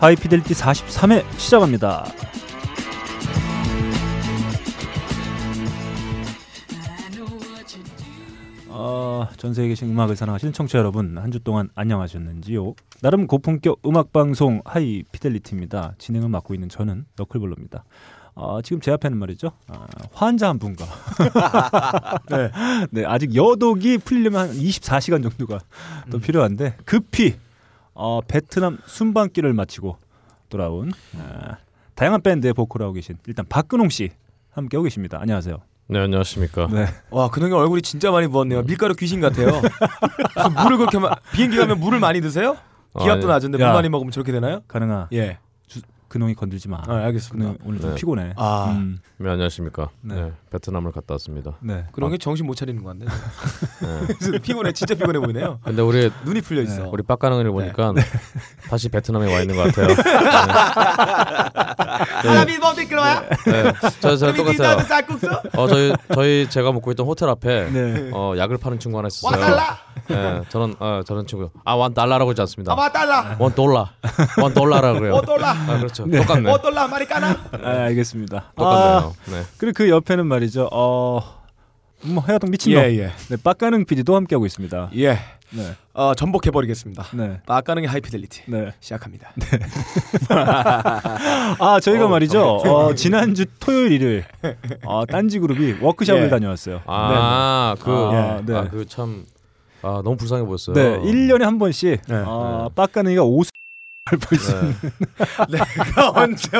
하이피델리티 43회 시작합니다. 어, 전 세계에 계신 음악을 사랑하시는 청취자 여러분 한 주 동안 안녕하셨는지요? 나름 고품격 음악 방송 하이피델리티입니다. 진행을 맡고 있는 저는 너클볼로입니다. 어, 지금 제 앞에는 말이죠. 어, 환자 한 분과 네. 네, 아직 여독이 풀리려면 한 24시간 정도가 더 음. 필요한데 급히 어, 베트남 순방길을 마치고 돌아온 어, 다양한 밴드의 보컬하고 계신 일단 박근홍 씨 함께 하고 계십니다. 안녕하세요. 네 안녕하십니까. 네. 와 근홍이 얼굴이 진짜 많이 부었네요. 밀가루 귀신 같아요. 물을 그렇게 마, 비행기 가면 물을 많이 드세요? 기압도 아, 낮은데 야. 물 많이 먹으면 저렇게 되나요? 가능아 예. 근홍이 건들지 마. 아, 알겠습니다. 근홍 오늘 좀 네. 피곤해. 아. 음, 네, 안녕하십니까. 네. 네. 베트남을 갔다 왔습니다. 네. 그런 게 정신 못 차리는 것 같네. 네. 피곤해, 진짜 피곤해 보이네요. 근데 우리 눈이 풀려 있어. 우리 빡가능이를 보니까 다시 베트남에 와 있는 것 같아요. 아비 뭐 미끄러워요? 네. 저, 저 똑같아요. 어 저희 저희 제가 묵고 있던 호텔 앞에 네. 어 약을 파는 친구 하나 있었어요. 와달라. 네, 저는 어 저는 친구 아 원 달러라고 하지 않습니다. 달라. 원 달러, 원 달러라고요. 오 달러. 아 그렇죠. 네. 똑같네. 오 달러 마리까나. 아, 알겠습니다. 아, 똑같네요. 네. 그리고 그 옆에는 말 이죠. 어, 뭐 해야동 미친놈. 예. 네, 빡가능 PD도 함께하고 있습니다. 예. 네. 어 전복해 버리겠습니다. 네. 아까는 하이피델리티 네. 시작합니다. 아 저희가 어, 말이죠. 어, 지난주 토요일 일요일 어, 딴지 그룹이 워크숍을 예. 다녀왔어요. 아그 아, 네. 아, 그참 아, 너무 불쌍해 보였어요. 네, 1 년에 한 번씩 네. 어, 빡가능이가 있는. 네. 내가 언제?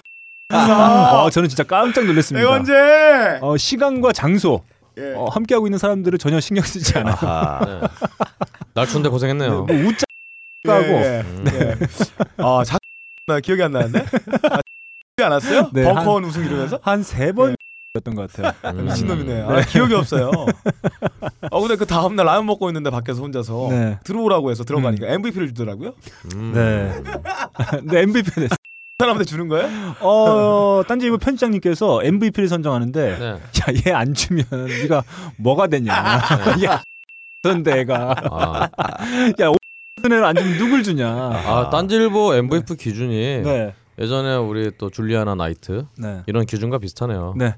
어, 저는 진짜 깜짝 놀랐습니다. 내가 언제? 어, 시간과 장소 예. 어, 함께하고 있는 사람들을 전혀 신경 쓰지 않아요. 네. 날 추운데 고생했네요. 뭐 웃자 하고 예, 음. 예. 아, 자, 나 기억이 안 나는데? 아, 났어요? 네, 벙커원 우승 이러면서? 한 세 번이었던 것 같아요. 음. 미친놈이네. 아, 기억이 없어요. 아, 근데 그 다음 날 라면 먹고 있는데 밖에서 혼자서 네. 들어오라고 해서 들어가니까 MVP를 주더라고요? 음. 네. 네, MVP 됐어요. 사람한테 주는 거예요? 어, 딴지일보 편집장님께서 MVP를 선정하는데 네. 야, 얘 안 주면 네가 뭐가 되냐. 야, 그런데 애가 아, 야, 애를 안 주면 누굴 주냐. 아 딴지일보 MVP 기준이 네. 예전에 우리 또 줄리아나 나이트 네. 이런 기준과 비슷하네요. 네.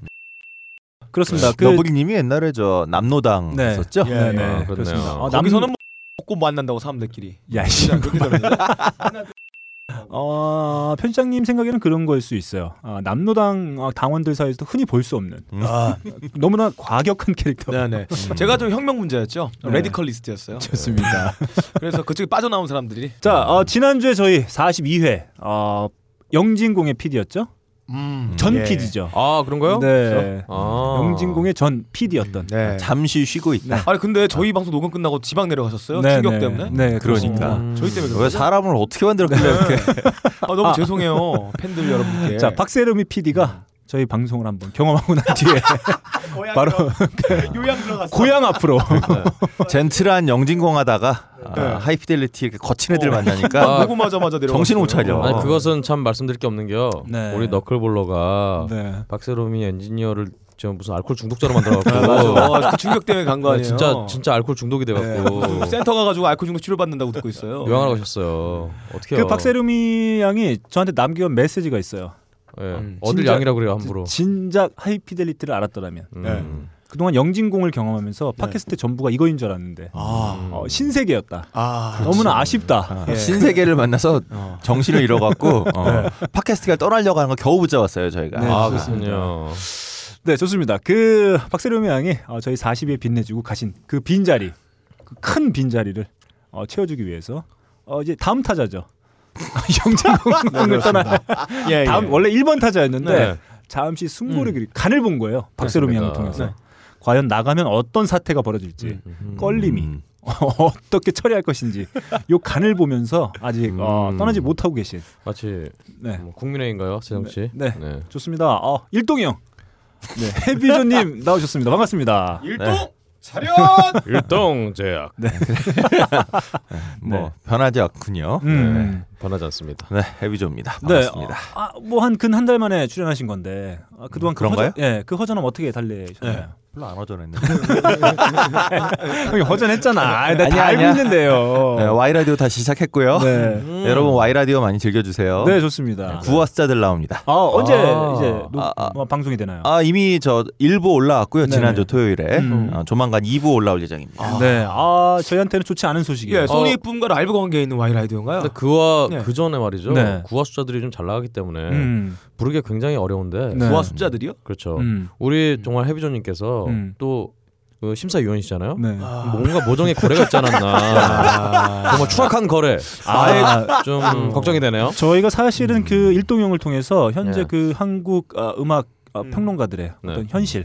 그렇습니다. 그 너브리님이 옛날에 저 남노당 네. 했었죠? 예, 아, 예. 그렇네요. 그렇습니다. 어, 남- 거기서는 뭐 먹고 만난다고 사람들끼리. 야, 씨. 어, 편집장님 생각에는 그런 걸 수 있어요. 아, 남노당 어, 당원들 사이에서도 흔히 볼 수 없는 아, 너무나 과격한 캐릭터. 네네. 제가 좀 혁명 문제였죠. 네. radicalist였어요. 좋습니다. 그래서 그쪽에 빠져나온 사람들이. 자, 어, 지난주에 저희 42회 어, 영진공의 PD였죠? 음, 전 예. PD죠. 아 그런가요? 네. 아. 영진공의 전 PD였던. 네. 잠시 쉬고 있다. 아니 근데 저희 방송 녹음 끝나고 지방 내려가셨어요? 네, 충격 네. 때문에? 네, 그러니까. 음. 저희 때문에 왜? 사람을 어떻게 만들었길래 이렇게 아 너무 죄송해요 팬들 여러분께. 자, 박세롬이 PD가 저희 방송을 한번 경험하고 난 뒤에 바로 요양 들어갔어. 고향 앞으로 젠틀한 영진공 하다가 아, 네. 하이피델리티 이렇게 거친 애들 어. 만나니까 아, 녹음하자마자 내려. 정신 못 차려. 아니 그것은 참 말씀드릴 게 없는 게요. 네. 우리 너클볼러가 네. 박세롬이 엔지니어를 지금 무슨 알코올 중독자로. 만들어갖고 어, 그 충격 때문에 간거 네, 아니에요? 진짜 진짜 알코올 중독이 네. 돼갖고 센터 가가지고 알코올 중독 치료 받는다고 듣고 있어요. 요양을 가셨어요. 어떻게 그 박세롬이 양이 저한테 남겨온 메시지가 있어요. 예. 음, 어딜 진짜- 양이라 그래요 함부로. 진작 하이피델리티를 알았더라면 음. 네. 그동안 영진공을 경험하면서 팟캐스트 전부가 이거인 줄 알았는데 아, 음. 어, 신세계였다. 아, 너무나 아쉽다. 아, 예. 신세계를 만나서 어. 정신을 잃어갖고 어, 팟캐스트가 떠나려고 하는 거 겨우 붙잡았어요 저희가. 네, 아 좋습니다. 그렇군요. 네, 좋습니다. 그 박세롬이 양이 어, 저희 40에 빛내주고 가신 그 빈자리, 그 큰 빈자리를 어, 채워주기 위해서 어, 이제 다음 타자죠. 영진공을 떠나 예, 예. 다음 원래 1번 타자였는데 네. 잠시 승부를 간을 본 거예요. 박세롬이 양을? 통해서. 네. 과연 나가면 어떤 사태가 벌어질지 음. 껄림이 음. 어떻게 처리할 것인지 요 간을 보면서 아직 어, 음. 떠나지 못하고 계신 마치 네 뭐 국민의인가요, 세정 씨? 네. 좋습니다. 어, 일동이 형, 네 해비조님 나오셨습니다. 반갑습니다. 일동 차렷. 일동 제약. 뭐 네. 변하지 않군요. 음. 네. 변하지 않습니다. 네, 해비조입니다. 네, 반갑습니다. 어, 아, 뭐한 근 한 달 만에 출연하신 건데 아, 그동안 그 그런가요? 허전, 예, 그 허전함 어떻게 달래셨나요? 네. 별로 안 허전했는데. 형이 허전했잖아. 아, 나 아니야, 다 알고 아니야. 있는데요. 네, Y 라디오 다시 시작했고요. 네. 음. 여러분 Y 라디오 많이 즐겨주세요. 네, 좋습니다. 구화 스타들 나옵니다. 아, 언제 아. 이제 녹, 아, 아. 뭐 방송이 되나요? 아 이미 저 1부 올라왔고요. 네네. 지난주 토요일에 음. 어, 조만간 2부 올라올 예정입니다. 네. 아, 저희한테는 좋지 않은 소식이에요. 예, 소니품과 라이브 관계에 있는 와이라이드인가요? 근데 그와 네. 그 전에 말이죠. 네. 구화 숫자들이 좀 잘 나가기 때문에 음. 부르기 굉장히 어려운데. 네. 구화 숫자들이요? 그렇죠. 음. 우리 정말 해비조님께서 음. 또 그 심사위원이시잖아요. 네. 뭔가 모종의 거래가 있지 않았나. 정말 추악한 거래. 아, 좀 걱정이 되네요. 저희가 사실은 그 일동형을 통해서 현재 네. 그 한국 아, 음악 아, 음. 평론가들의 네. 어떤 현실,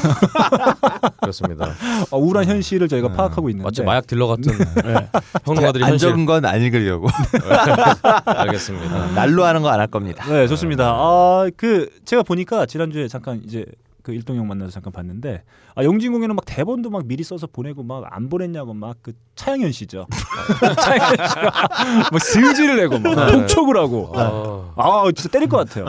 그렇습니다. 어, 우울한 현실을 저희가 음. 파악하고 있는데 마치 마약 딜러 같은 네. 평론가들이 안 현실. 적은 건 안 읽으려고 알겠습니다. 날로 하는 거 안 할 겁니다. 네, 좋습니다. 아, 그 제가 보니까 지난주에 잠깐 이제 그 일동형 만나서 잠깐 봤는데 아, 영진공에는 막 대본도 막 미리 써서 보내고 막 안 보냈냐고 막 그 차영현 씨죠. 차영현 씨가 막 승질을 내고 막 네. 독촉을 하고 아, 아 진짜 때릴 것 같아요.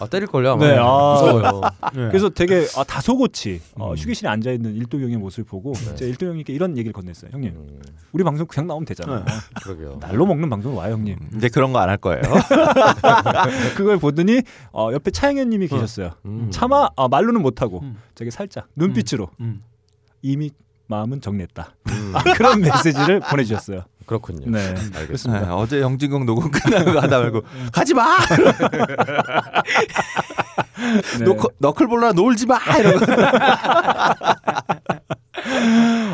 아 때릴 걸요. 아마. 네, 아. 무서워요. 그래서 되게 아, 다소곳이 어, 음. 휴게실에 앉아 있는 일동형의 모습을 보고 제가 일동형님께 이런 얘기를 건넸어요. 형님, 음, 우리 방송 그냥 나오면 되잖아요. 그러게요. 날로 먹는 방송 와요, 형님. 음, 이제 그런 거 안 할 거예요. 그걸 보더니 어, 옆에 차영현님이 계셨어요. 음. 차마 아, 말로는 못하고 음. 되게 살짝 눈빛으로 음. 이미 마음은 정냈다. 음, 아, 그런 메시지를 보내주셨어요. 그렇군요. 네, 알겠습니다. 네, 어제 영진공 녹음 끝나고 하다 말고 가지 마. 네. 너클, 너클볼라 놀지 마. 이러고.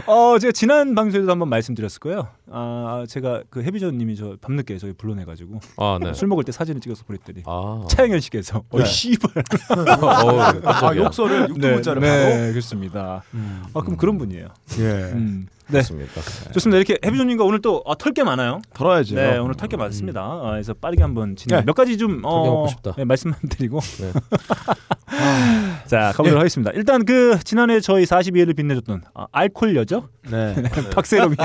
어, 제가 지난 방송에도 한번 말씀드렸을 거예요. 아, 제가 그 해비전님이 저 밤늦게 저희 불러내가지고 아 네. 술 먹을 때 사진을 찍어서 보냈더니 아. 차영현 씨께서 어, 네. 씨발. 아. 욕설을 육두문자를 바로. 네, 그렇습니다. 음. 아, 그럼 그런 분이에요. 예. 음. 네, 그렇습니다. 좋습니다. 이렇게 해비전님과 오늘 또털게 많아요. 털어야죠. 네, 오늘 털게 많습니다. 아, 그래서 빠르게 한번 진행. 네. 몇 가지 좀 어, 먹고 싶다. 네, 말씀만 드리고 네. 자 가보도록 하겠습니다. 일단 그 지난해 저희 42회를 빛내줬던 아, 알콜 여죠 네. 박세롬이.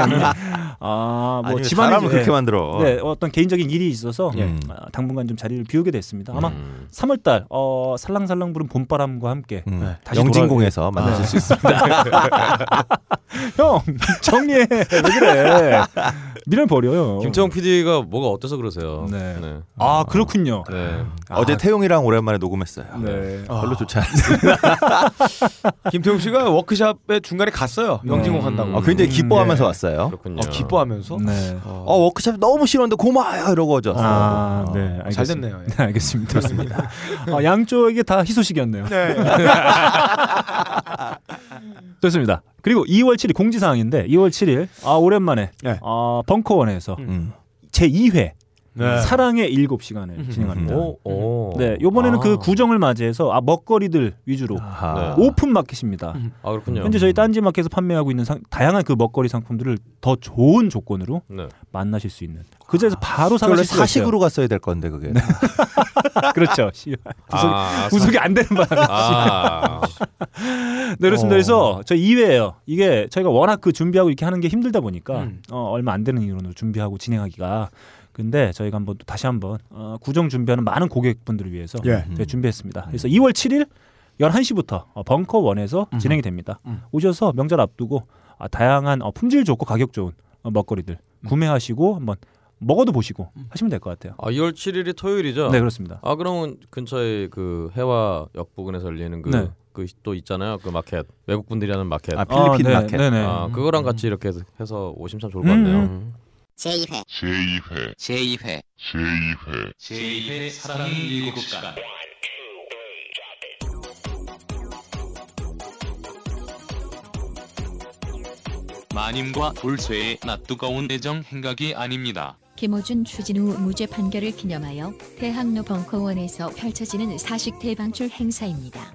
아뭐 아니, 집안에 사람을 네, 그렇게 만들어. 네, 어떤 개인적인 일이 있어서 음. 아, 당분간 좀 자리를 비우게 됐습니다. 아마 음. 3월 달 어, 살랑살랑 부른 봄바람과 함께 음, 네. 다시 영진공에서 만나실 수 있습니다. 형 정리해 왜 그래 미련 버려요. 김태형 PD가 뭐가 어때서 그러세요? 네. 네. 아 그렇군요. 네. 어제 태용이랑 오랜만에 녹음했어요. 네. 별로 좋지 않았어요. 김태용 씨가 워크샵에 중간에 갔어요. 네. 영진공 한다고. 어, 굉장히 기뻐하면서 네. 왔어요. 그렇군요. 어, 기뻐하면서. 네. 어, 어 워크샵 너무 싫었는데 고마워요 이러고 오죠. 아, 어. 네, 알겠습니다. 잘 됐네요. 예. 네, 알겠습니다. 그렇습니다. 아, 양쪽에게 다 희소식이었네요. 네. 좋습니다. 그리고 2월 7일 공지사항인데 2월 7일 아 오랜만에 네. 아, 벙커원에서 음. 제 2회 네. 사랑의 7시간을 음. 진행합니다. 오, 오. 네, 요번에는 아. 그 구정을 맞이해서 아 먹거리들 위주로 아하. 네. 오픈 마켓입니다. 음. 아 그렇군요. 현재 저희 딴지 마켓에서 판매하고 있는 상, 다양한 그 먹거리 상품들을 더 좋은 조건으로 네. 만나실 수 있는. 그 자리에서 바로 그 원래 사가실. 사식으로 갔어야 될 건데 그게. 그렇죠. 씨. 구속, 아, 구속이 안 되는 바람에. 아, 네, 그렇습니다. 어. 그래서 저 2회예요. 이게 저희가 워낙 그 준비하고 이렇게 하는 게 힘들다 보니까 음. 어, 얼마 안 되는 이론으로 준비하고 진행하기가. 근데 저희가 한번 또 다시 한번 어, 구정 준비하는 많은 고객분들을 위해서 예. 저희 준비했습니다. 그래서 2월 7일 11시부터 어, 벙커 원에서 음. 진행이 됩니다. 음. 오셔서 명절 앞두고 아, 다양한 어, 품질 좋고 가격 좋은 어, 먹거리들 구매하시고 한번 먹어도 보시고 하시면 될 것 같아요. 아 2월 7일이 토요일이죠. 네, 그렇습니다. 아 그러면 근처에 그 해와 역 부근에서 열리는 그 네. 그또 있잖아요. 그 마켓 외국 분들이 하는 마켓. 아 필리핀 네, 마켓. 네 네. 아, 그거랑 같이 이렇게 해서 오시면 참 좋을 것 음, 같네요. 음. 제2회. 제2회. 제2회. 제2회. 제2회 사랑의 7시간. 마님과 돌쇠의 낮 뜨거운 애정 행각이 아닙니다. 김호준 추진우 무죄 판결을 기념하여 대학로 벙커원에서 펼쳐지는 사식 대방출 행사입니다.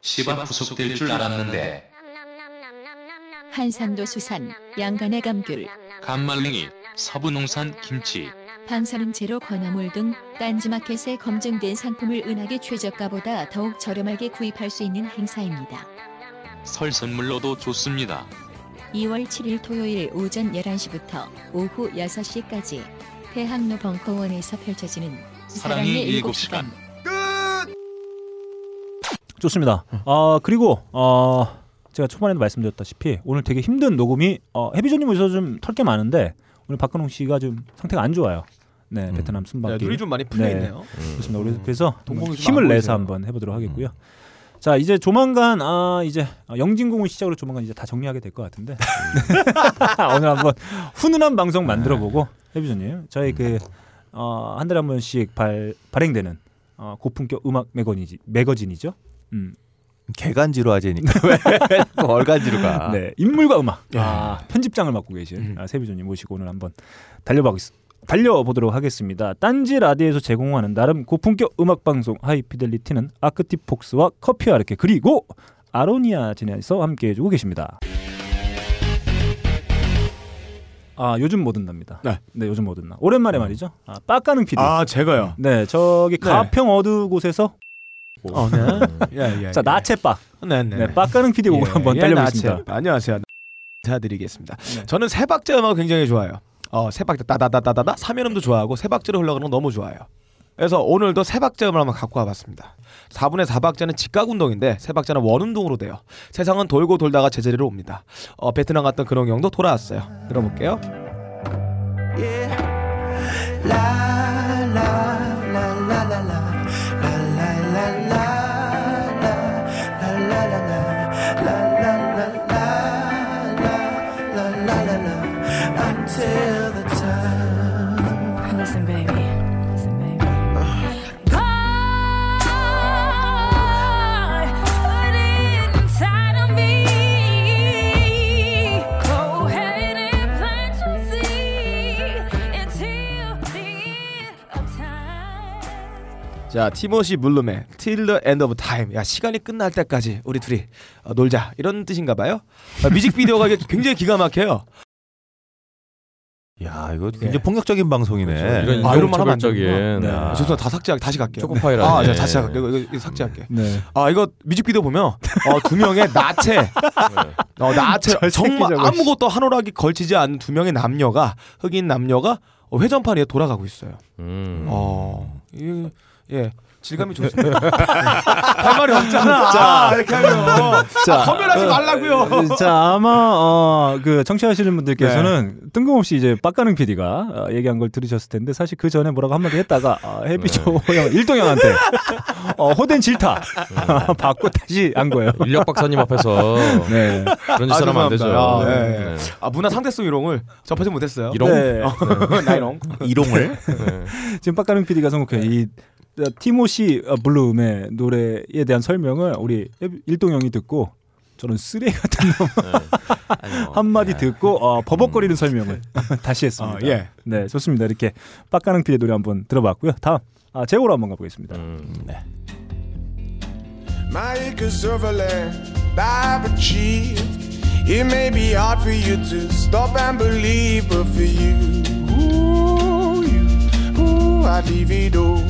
시바 후속될 줄 알았는데 한산도 수산, 양간의 감귤, 간말랭이, 서부농산 김치, 방사능 제로 건어물 등 딴지마켓에 검증된 상품을 은하계 최저가보다 더욱 저렴하게 구입할 수 있는 행사입니다. 설 선물로도 좋습니다. 2월 7일 토요일 오전 11시부터 오후 6시까지 대학로 벙커원에서 펼쳐지는 사랑의 사랑의 일곱 7시간. 좋습니다. 아 그리고 어 제가 초반에도 말씀드렸다시피 오늘 되게 힘든 녹음이 어, 해비조님 오셔서 좀 털 게 많은데 오늘 박근홍 씨가 좀 상태가 안 좋아요. 네, 베트남 네, 순방길. 눈이 좀 많이 풀려 네. 있네요. 그렇습니다. 우리 그래서 힘을 안 내서. 한번 해보도록 하겠고요. 자 이제 조만간 아 이제 영진공을 시작으로 조만간 이제 다 정리하게 될 것 같은데 오늘 한번 훈훈한 방송 만들어보고 해비조님 저희 그 어, 한 달에 한 번씩 발 발행되는 어, 고품격 음악 매거진이지 매거진이죠. 음, 개간지로 하재니까 왜 얼간지로 가? 네 인물과 음악 아, 편집장을 맡고 계신 음. 아, 세비조님 모시고 오늘 한번 달려보겠 달려보도록 하겠습니다. 딴지 라디오에서 제공하는 나름 고품격 음악 방송 하이피델리티는 아크티폭스와 커피 아르케 그리고 아로니아 진에서 함께 해주고 계십니다. 아 요즘 뭐 듣답니다. 네. 요즘 뭐 듣나. 오랜만에 말이죠. 아 빡가는 PD. 아 제가요. 네 저기 네. 가평 어두 곳에서 어, 네. 예, 예, 자 예. 나체빠 네, 네. 네, 빡가는 PD 곡 예, 한번 예, 달려보겠습니다. 나체. 안녕하세요. 인사드리겠습니다. 네. 저는 세 박자 음악 굉장히 좋아해요. 어, 세 박자 따다다다다다 삼연음도 좋아하고 세 박자로 흘러가는 거 너무 좋아해요. 그래서 오늘도 세 박자 음을 한번 갖고 와봤습니다. 4분의 4박자는 직각 운동인데 세 박자는 원 운동으로 돼요. 세상은 돌고 돌다가 제자리로 옵니다. 어, 베트남 갔던 그런 경도 돌아왔어요. 들어볼게요. Listen, 자 티모시 물룸의 Till the End of Time. 야 시간이 끝날 때까지 우리 둘이 어, 놀자. 이런 뜻인가 봐요? 아, 뮤직비디오가 이게 굉장히 기가 막혀요. 야 이거 굉장히 예. 폭력적인 방송이네. 이런 아, 이런 말 하면 안 되는구나. 네. 아, 아, 죄송합니다. 다 삭제할게 다시 갈게요. 초코파이라 네. 아 제가 다시 할게요. 이거, 이거, 이거 삭제할게. 네. 아 이거 뮤직비디오 보면 어, 두 명의 나체. 어, 나체. 정말 아무것도 한 오락이 걸치지 않는 두 명의 남녀가 흑인 남녀가 어, 회전판 위에 돌아가고 있어요. 음. 어, 이, 예. 질감이 좋습니다. 할 말이 없잖아. 자, 이렇게 하면. 자, 검열하지 말라고요. 자 아마 어, 그 청취하시는 분들께서는 뜬금없이 이제 빡가능 PD가 어, 얘기한 걸 들으셨을 텐데 사실 그 전에 뭐라고 한마디 했다가 아, 해비조 형 일동 형한테 어, 호된 질타 받고 다시 한 거예요. 인력 박사님 앞에서 네. 그런 짓 아, 하면 안 되죠. 아, 예, 예. 네. 아, 문화 상대성 이롱을 접하지 못했어요. 이런 네. 나이롱. 이롱을 네. 지금 빡가능 PD가 선곡한 이 어, 티모시 어, 블룸의 노래에 대한 설명을 우리 일동 형이 듣고 저는 쓰레기 같은 놈 아니요. 한마디 듣고 어, 버벅거리는 설명을 다시 했습니다. 아, 예. 네, 좋습니다. 이렇게 빡가능 피의 노래 한번 들어봤고요. 다음 아, 제호로 한번 가보겠습니다. 음. My acres of land I've achieved. It may be hard for you to stop and believe, but for you, ooh, you, ooh, I'd leave it all.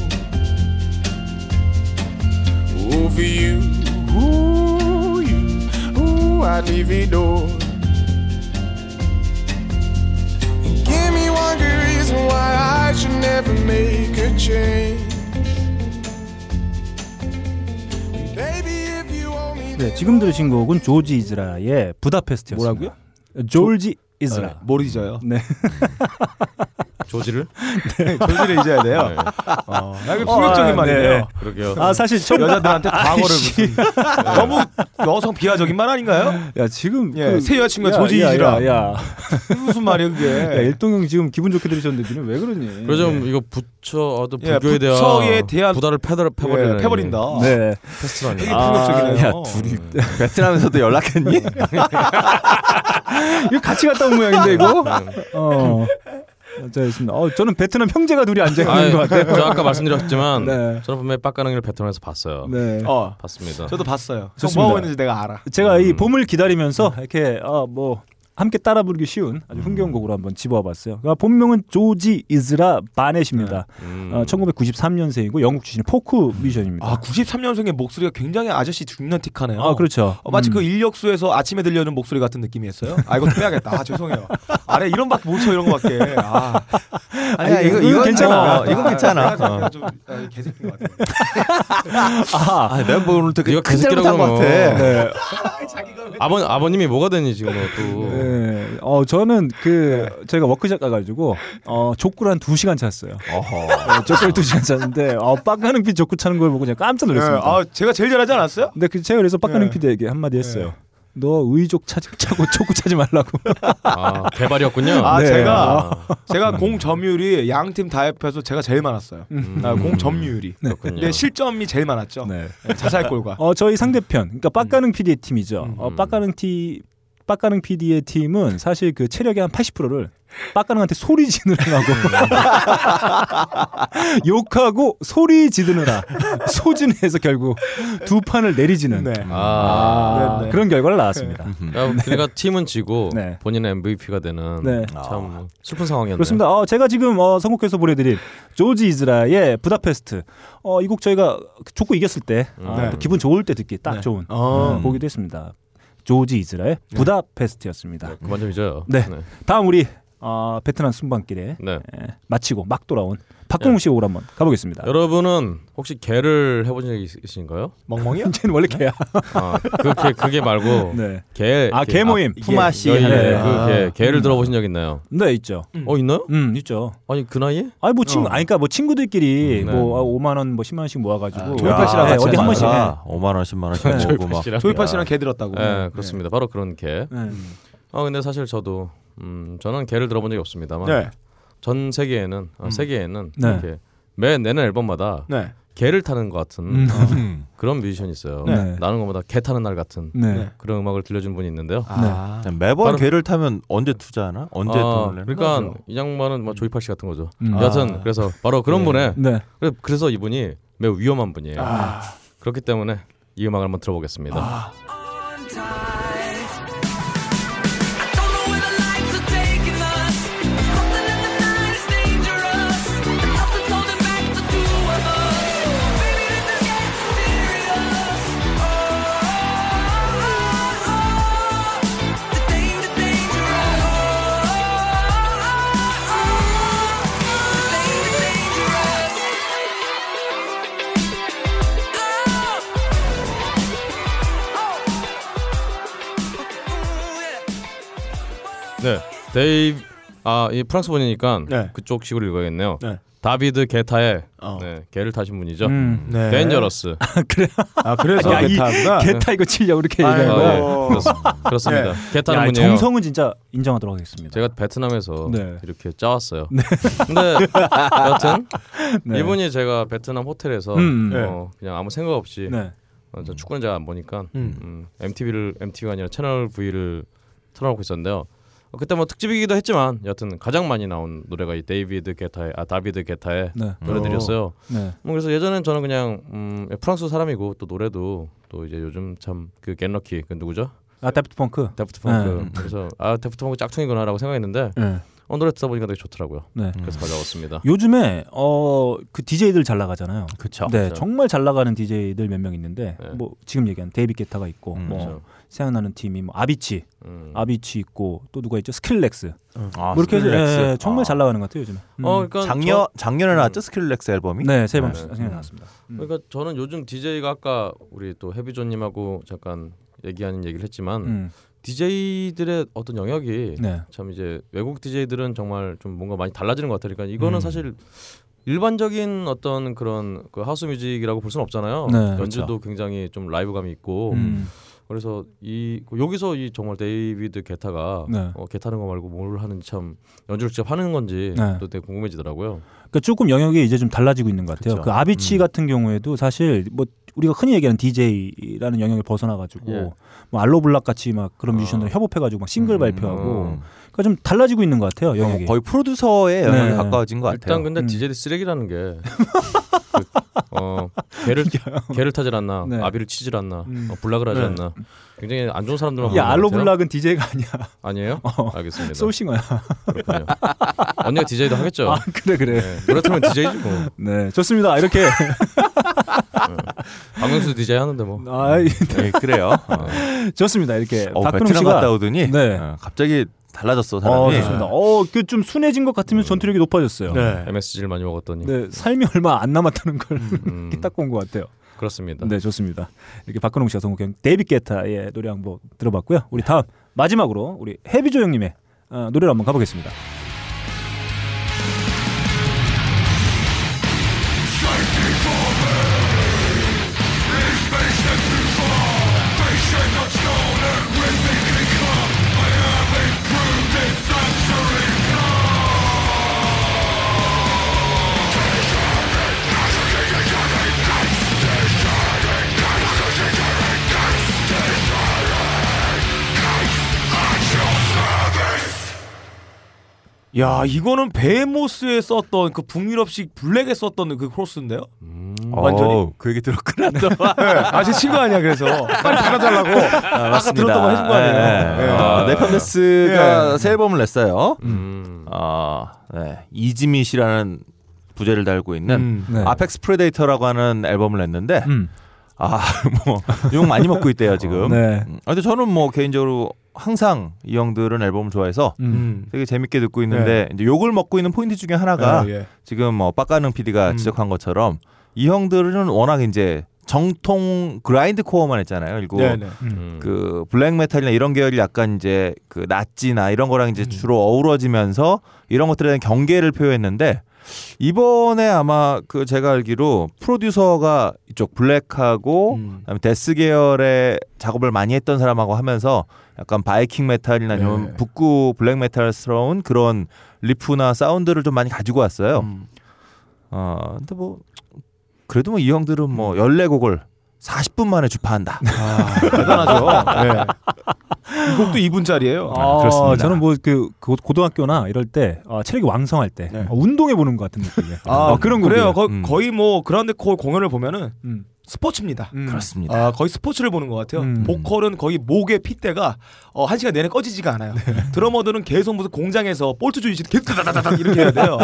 Ooh, for you, ooh, you, ooh, I'd leave it all. Give me one good reason why I should never make a change. Baby, if you owe me 네, 지금 들으신 곡은 조지 이즈라의 부다페스트였습니다. 뭐라고요? 조지 이즈라. 모르죠요. 네. 조지를? 조지를 잊어야 돼요. 네. 어, 이게 폭력적인 아, 말이에요. 네. 그러게요. 아 사실 첫 여자들한테 과거를. 무슨 너무 여성 비하적인 말 아닌가요? 야 지금 예, 새 여자친구가 야, 조지 야, 이즈라. 야, 야, 무슨 말이야 그게? 야, 일동형 지금 기분 좋게 들으셨는데 니는 왜 그러니? 그래 좀 이거 부처 어떤 예, 불교에 대한 부처에 대한- 부다를 패들 패버리는 예, 패버린다. 네. 페스트라니. 되게 아, 폭력적이네요. 야, 둘이 베트남에서도 연락했니? 이거 같이 갔다 온 모양인데 이거? 네. 어. 자, 있습니다. 어, 저는 베트남 형제가 둘이 앉아 있는 것 같아요. 저 아까 말씀드렸지만 네. 저는 분명히 빡가능이를 베트남에서 봤어요. 네. 어, 봤습니다. 저도 봤어요. 좋습니다. 뭐 하고 있는지 내가 알아. 제가 이 음. 봄을 기다리면서 이렇게 어, 뭐 함께 따라 부르기 쉬운 아주 흥겨운 곡으로 한번 집어봤어요. 그러니까 본명은 조지 이즈라 바넷입니다. 음. 어, 1993년생이고 영국 출신 포크 뮤지션입니다. 아 93년생의 목소리가 굉장히 아저씨 중년틱하네요. 아, 그렇죠. 어, 마치 음. 그 인력수에서 아침에 들려오는 목소리 같은 느낌이었어요. 아 이거 빼야겠다. 아 죄송해요. 아래 이런 밖에 못쳐 이런 거밖에. 아 아니야 아니, 이거 이건 괜찮아. 어, 이건 괜찮아. 내가 어. 좀 아, 개새끼인 것 같아. 아, 아, 내가 뭐 오늘 되게 네가 큰 개새끼라고 그러면. 같아. 네. 아버 아버님이 뭐가 되니 지금 또. 네. 어 저는 그 제가 워크숍 가가지고 어 족구를 한 2 시간 찼어요. 어허. 네, 족구를 2 시간 찼는데 어 빡가는 피 족구 차는 걸 보고 그냥 깜짝 네, 놀랐습니다. 아 제가 제일 잘하지 않았어요? 근데 그 제가 그래서 빡가는 네. 피디에게 한마디 했어요. 너 의족 차, 차고 족구 차지 말라고. 아 개발이었군요. 아 네. 제가 제가 공 점유율이 양 팀 다 합해서 제가 제일 많았어요. 음. 아, 공 점유율이. 그렇군요. 근데 실점이 제일 많았죠. 네. 네, 자살골과. 어 저희 상대편 그러니까 빡가능 PD의 팀이죠. 음. 어 빡가능 티 빡가능 PD의 팀은 사실 그 체력의 한 80%를 빡가능한테 소리 지르느라고 욕하고 소리 지르느라 소진해서 결국 두 판을 내리지는 네. 아. 네, 네. 그런 결과를 낳았습니다. 야, 그러니까 팀은 지고 네. 본인은 MVP가 되는 네. 참 슬픈 상황이었네요. 그렇습니다. 어, 제가 지금 어, 선곡해서 보내드릴 조지 이즈라의 부다페스트. 어, 이 곡 저희가 족구 이겼을 때 아, 네. 또 기분 좋을 때 듣기 딱 네. 좋은 어. 음, 곡이도 했습니다. 조지 이즈라의 부다페스트였습니다. 그만 좀 잊어요. 네. 다음 우리 어, 베트남 순방길에 네. 에, 마치고 막 돌아온 박동욱 씨 곡으로 한번 가보겠습니다. 여러분은 혹시 개를 해본 적이 있- 있으신가요? 멍멍이요? 쟤는 원래 개야. 아, 그 개, 그게 말고 네. 개. 아, 개 모임. 푸마 씨 예, 예, 네. 그 개, 개를 음. 들어보신 적 있나요? 네, 있죠. 어 있나요? 음, 있죠. 아니 그 나이에? 아니 뭐 친구, 어. 아니 그러니까 뭐 친구들끼리 음, 네. 뭐 아, 5만 원, 뭐 10만 원씩 모아가지고 아, 조이팔 씨랑 네, 같이 어디 한 번씩. 해. 5만 원, 10만 원씩 네. 모으고 막. 조이팔 씨랑 개 들었다고. 네, 그렇습니다. 바로 그런 개. 네. 아 근데 사실 저도 음, 저는 개를 들어본 적이 없습니다만 네. 전 세계에는 아, 음. 세계에는 네. 이렇게 매 내는 앨범마다 네. 개를 타는 것 같은 음. 어, 그런 뮤지션이 있어요. 네. 나는 것보다 개 타는 날 같은 네. 네. 그런 음악을 들려준 분이 있는데요. 아. 매번 바로- 개를 타면 언제 투자하나? 언제 아, 돈을? 그러니까 이 양반은 뭐 조이팔 씨 같은 거죠. 음. 여하튼 아. 그래서 바로 그런 네. 분의 네. 그래- 그래서 이분이 매우 위험한 분이에요. 아. 그렇기 때문에 이 음악을 한번 들어보겠습니다. David이 프랑스 분이니까 네. 그쪽 식으로 읽어야겠네요. 네. 다비드 게타의 어. 네, 개를 타신 분이죠. 음. 네. Dangerous. 그래. 아 그래서 야, 이 개타구나. 개타 이거 치려고 이렇게 아이고. 얘기하는 거야. 어. 그렇습니다. 그렇습니다. 개타는 야, 분이에요. 정성은 진짜 인정하도록 하겠습니다. 제가 베트남에서 네. 이렇게 짜왔어요. 근데 여튼 네. 이분이 제가 베트남 호텔에서 음. 어, 그냥 아무 생각 없이 네. 어, 저 축구는 제가 안 보니까 음. 음, MTV를 MTV가 아니라 채널 V를 틀어놓고 있었는데요. 어, 그때 뭐 특집이기도 했지만 여튼 가장 많이 나온 노래가 이 데이비드 게타의 아 다비드 게타의 네. 노래들이었어요. 네. 뭐 그래서 예전엔 저는 그냥 음, 프랑스 사람이고 또 노래도 또 이제 요즘 참 그 Get Lucky 그 누구죠? 아, 다프트 펑크. 다프트 펑크. 네. 그래서 아 다프트 펑크 짝퉁이구나라고 생각했는데 네. 어, 노래 듣다 보니까 되게 좋더라고요. 네. 그래서 가져왔습니다. 요즘에 어 그 DJ들 잘 나가잖아요. 그쵸. 네, 그렇죠. 정말 잘 나가는 DJ들 몇 명 있는데 네. 뭐 지금 얘기한 데이비드 게타가 있고 음, 뭐 그렇죠. 생각나는 팀이 뭐 아비치, 음. 아비치 있고 또 누가 있죠? 스크릴렉스. 아, 뭐 이렇게 해서 스크릴렉스. 예, 정말 아. 잘 나가는 것 같아요 요즘. 음. 어, 그러니까 작년 작년에 음. 나왔죠 스크릴렉스 앨범이? 네, 세번 네. 생각 나왔습니다. 음. 그러니까 저는 요즘 DJ가 아까 우리 또 헤비조님하고 잠깐 얘기하는 얘기를 했지만 음. DJ들의 어떤 영역이 네. 참 이제 외국 DJ들은 정말 좀 뭔가 많이 달라지는 것 같아요. 그러니까 이거는 음. 사실 일반적인 어떤 그런 그 house music이라고 볼 수는 없잖아요. 네, 연주도 굉장히 좀 라이브감이 있고 음. 그래서 이 여기서 이 정말 데이비드 게타가 네. 어, 게타는 거 말고 뭘 하는지 참 연주를 직접 하는 건지 네. 또 되게 궁금해지더라고요. 그러니까 조금 영역이 이제 좀 달라지고 있는 것 같아요. 그쵸. 그 아비치 음. 같은 경우에도 사실 뭐 우리가 흔히 얘기하는 DJ라는 영역을 벗어나 가지고 예. 뭐 알로 블락 같이 막 그런 어. 뮤지션들 협업해 가지고 막 싱글 음. 발표하고 그러니까 좀 달라지고 있는 것 같아요. 영역이. 거의 프로듀서의 영역이 네. 가까워진 것 같아요. 일단 근데 음. DJ들 쓰레기라는 게 그, 어 개를 개를 타질 않나, 네. 아비를 치질 않나, 음. 어, 블락을 하지 네. 않나. 굉장히 안 좋은 사람들만 것 알로. 블락은 DJ가 아니야. 아니에요? 어. 알겠습니다. 소싱어야. 그렇군요. 언니가 DJ도 하겠죠. 아 그래 그래. 네, 노래 틀면 DJ지 뭐. 네 좋습니다. 이렇게 박명수 DJ 하는데 뭐. 아 네, 그래요. 어, 좋습니다. 이렇게 어, 박근홍 베트남 씨가 갔다 오더니 네. 어, 갑자기 달라졌어 어 사람이. 좋습니다. 어 그 좀 순해진 것 같으면 전투력이 높아졌어요. 네. MSG를 많이 먹었더니. 네, 삶이 얼마 안 남았다는 걸 음, 딱 본 것 같아요. 그렇습니다. 네, 좋습니다. 이렇게 박근홍 씨가 선곡한 데이비 게타의 노래 한번 들어봤고요. 우리 다음 마지막으로 우리 해비조 형님의 어, 노래를 한번 가보겠습니다. 야 이거는 베모스에 썼던 그 북유럽식 블랙에 썼던 그 크로스인데요. 완전히. 어, 그 얘기 들었구나. 네. 아제 친구 아니야 그래서 빨리 받아달라고 아 까 들었던 거 해준 거 아니에요. 네. 어, 네편데스가 새 앨범을 냈어요. 음. 어, 네. 이지밋이라는 부제를 달고 있는 음. 네. 아펙스 프레데이터라고 하는 앨범을 냈는데 음. 아, 뭐욕 많이 먹고 있대요 지금. 네. 음, 아, 근데 저는 뭐 개인적으로 항상 이 형들은 앨범을 좋아해서 음. 음. 되게 재밌게 듣고 있는데 이제 욕을 먹고 있는 포인트 중에 하나가 예, 예. 지금 뭐 빡가능 PD가 음. 지적한 것처럼 이 형들은 워낙 이제 정통 grindcore만 했잖아요. 그리고 네네. 음. 그 black metal이나 이런 계열이 약간 이제 그 나치나 이런 거랑 이제 음. 주로 어우러지면서 이런 것들에 대한 경계를 표했는데 이번에 아마 그 제가 알기로 프로듀서가 이쪽 블랙하고 음. 그다음에 death 계열의 작업을 많이 했던 사람하고 하면서 약간 Viking metal이나 아니면 네. 북구 black metal스러운 그런 riff나 사운드를 좀 많이 가지고 왔어요. 음. 어, 근데 뭐 그래도 뭐 이 형들은 뭐 14곡을 40분 만에 주파한다. 아, 대단하죠. 네. 이 곡도 2분짜리예요. 아, 그렇습니다. 저는 뭐 그 고등학교나 이럴 때 아, 체력이 왕성할 때 네. 아, 운동해 보는 것 같은 느낌이에요. 아, 아, 그런 그래요. 거, 음. 거의 뭐 grindcore 공연을 보면은 음. 스포츠입니다. 음. 그렇습니다. 아, 거의 스포츠를 보는 것 같아요. 음. 보컬은 거의 목에 핏대가 어, 한 시간 내내 꺼지지가 않아요. 드러머들은 계속 무슨 공장에서 볼트 조이지 계속 다다다닥 이렇게 해야 돼요.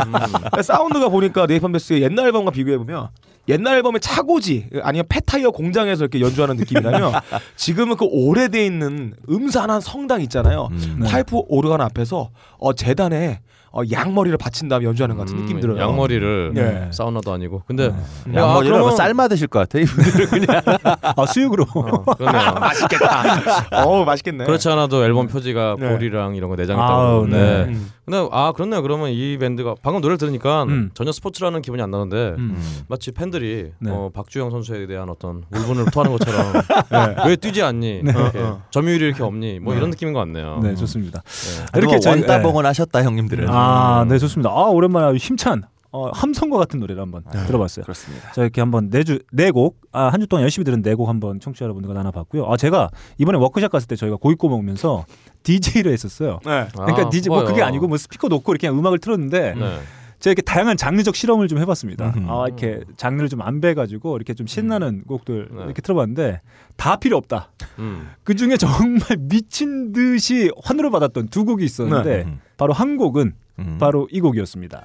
사운드가 보니까 네이팜데스의 옛날 앨범과 비교해 보면 옛날 앨범의 차고지 아니면 폐타이어 공장에서 이렇게 연주하는 느낌이라면 지금은 그 오래돼 있는 음산한 성당 있잖아요. 음. 네. 파이프 오르간 앞에서 어, 제단에 어, 양머리를 바친 다음에 연주하는 것 같은 느낌 들어요. 음, 양머리를 네. 사우나도 아니고. 근데 음. 야, 양머리를 그러면- 아마 삶아 드실 것 같아. 이분들은 그냥. 아, 수육으로. 어, 그러네요. 맛있겠다. 어, 맛있겠네. 그렇지 않아도 앨범 표지가 네. 볼이랑 이런 거 내장 있다고 네. 그러는데 음. 근데 아 그렇네요. 그러면 이 밴드가 방금 노래를 들으니까 음. 전혀 스포츠라는 기분이 안 나는데 음. 마치 팬들이 네. 어, 박주영 선수에 대한 어떤 울분을 토하는 것처럼 왜 뛰지 않니? 네. 이렇게 어, 어. 점유율이 이렇게 없니? 뭐 네. 이런 느낌인 것 같네요. 네, 좋습니다. 네. 이렇게 저희- 원따봉을 하셨다 형님들은. 아, 네, 좋습니다. 아, 오랜만에 아주 힘찬 어, 함성과 같은 노래를 한번 들어봤어요. 그렇습니다. 자, 이렇게 한번 네주 네곡 아, 한 주 동안 열심히 들은 네 곡 한번 청취자 여러분들과 나눠봤고요. 아, 제가 이번에 워크샵 갔을 때 저희가 고기 구워 먹으면서 DJ를 했었어요. 네. 그러니까 아, DJ 뭐. 그게 아니고 뭐 스피커 놓고 이렇게 그냥 음악을 틀었는데 네. 제가 이렇게 다양한 장르적 실험을 좀 해봤습니다. 음흠. 아 이렇게 장르를 좀 안 배가지고 이렇게 좀 신나는 곡들 네. 이렇게 틀어봤는데 다 필요 없다. 음. 그 중에 정말 미친 듯이 환호를 받았던 두 곡이 있었는데 음. 바로 한 곡은 음. 바로 이 곡이었습니다.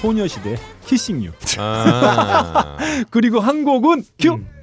소녀시대 키싱 유. 아. 그리고 한 곡은 큐. 음.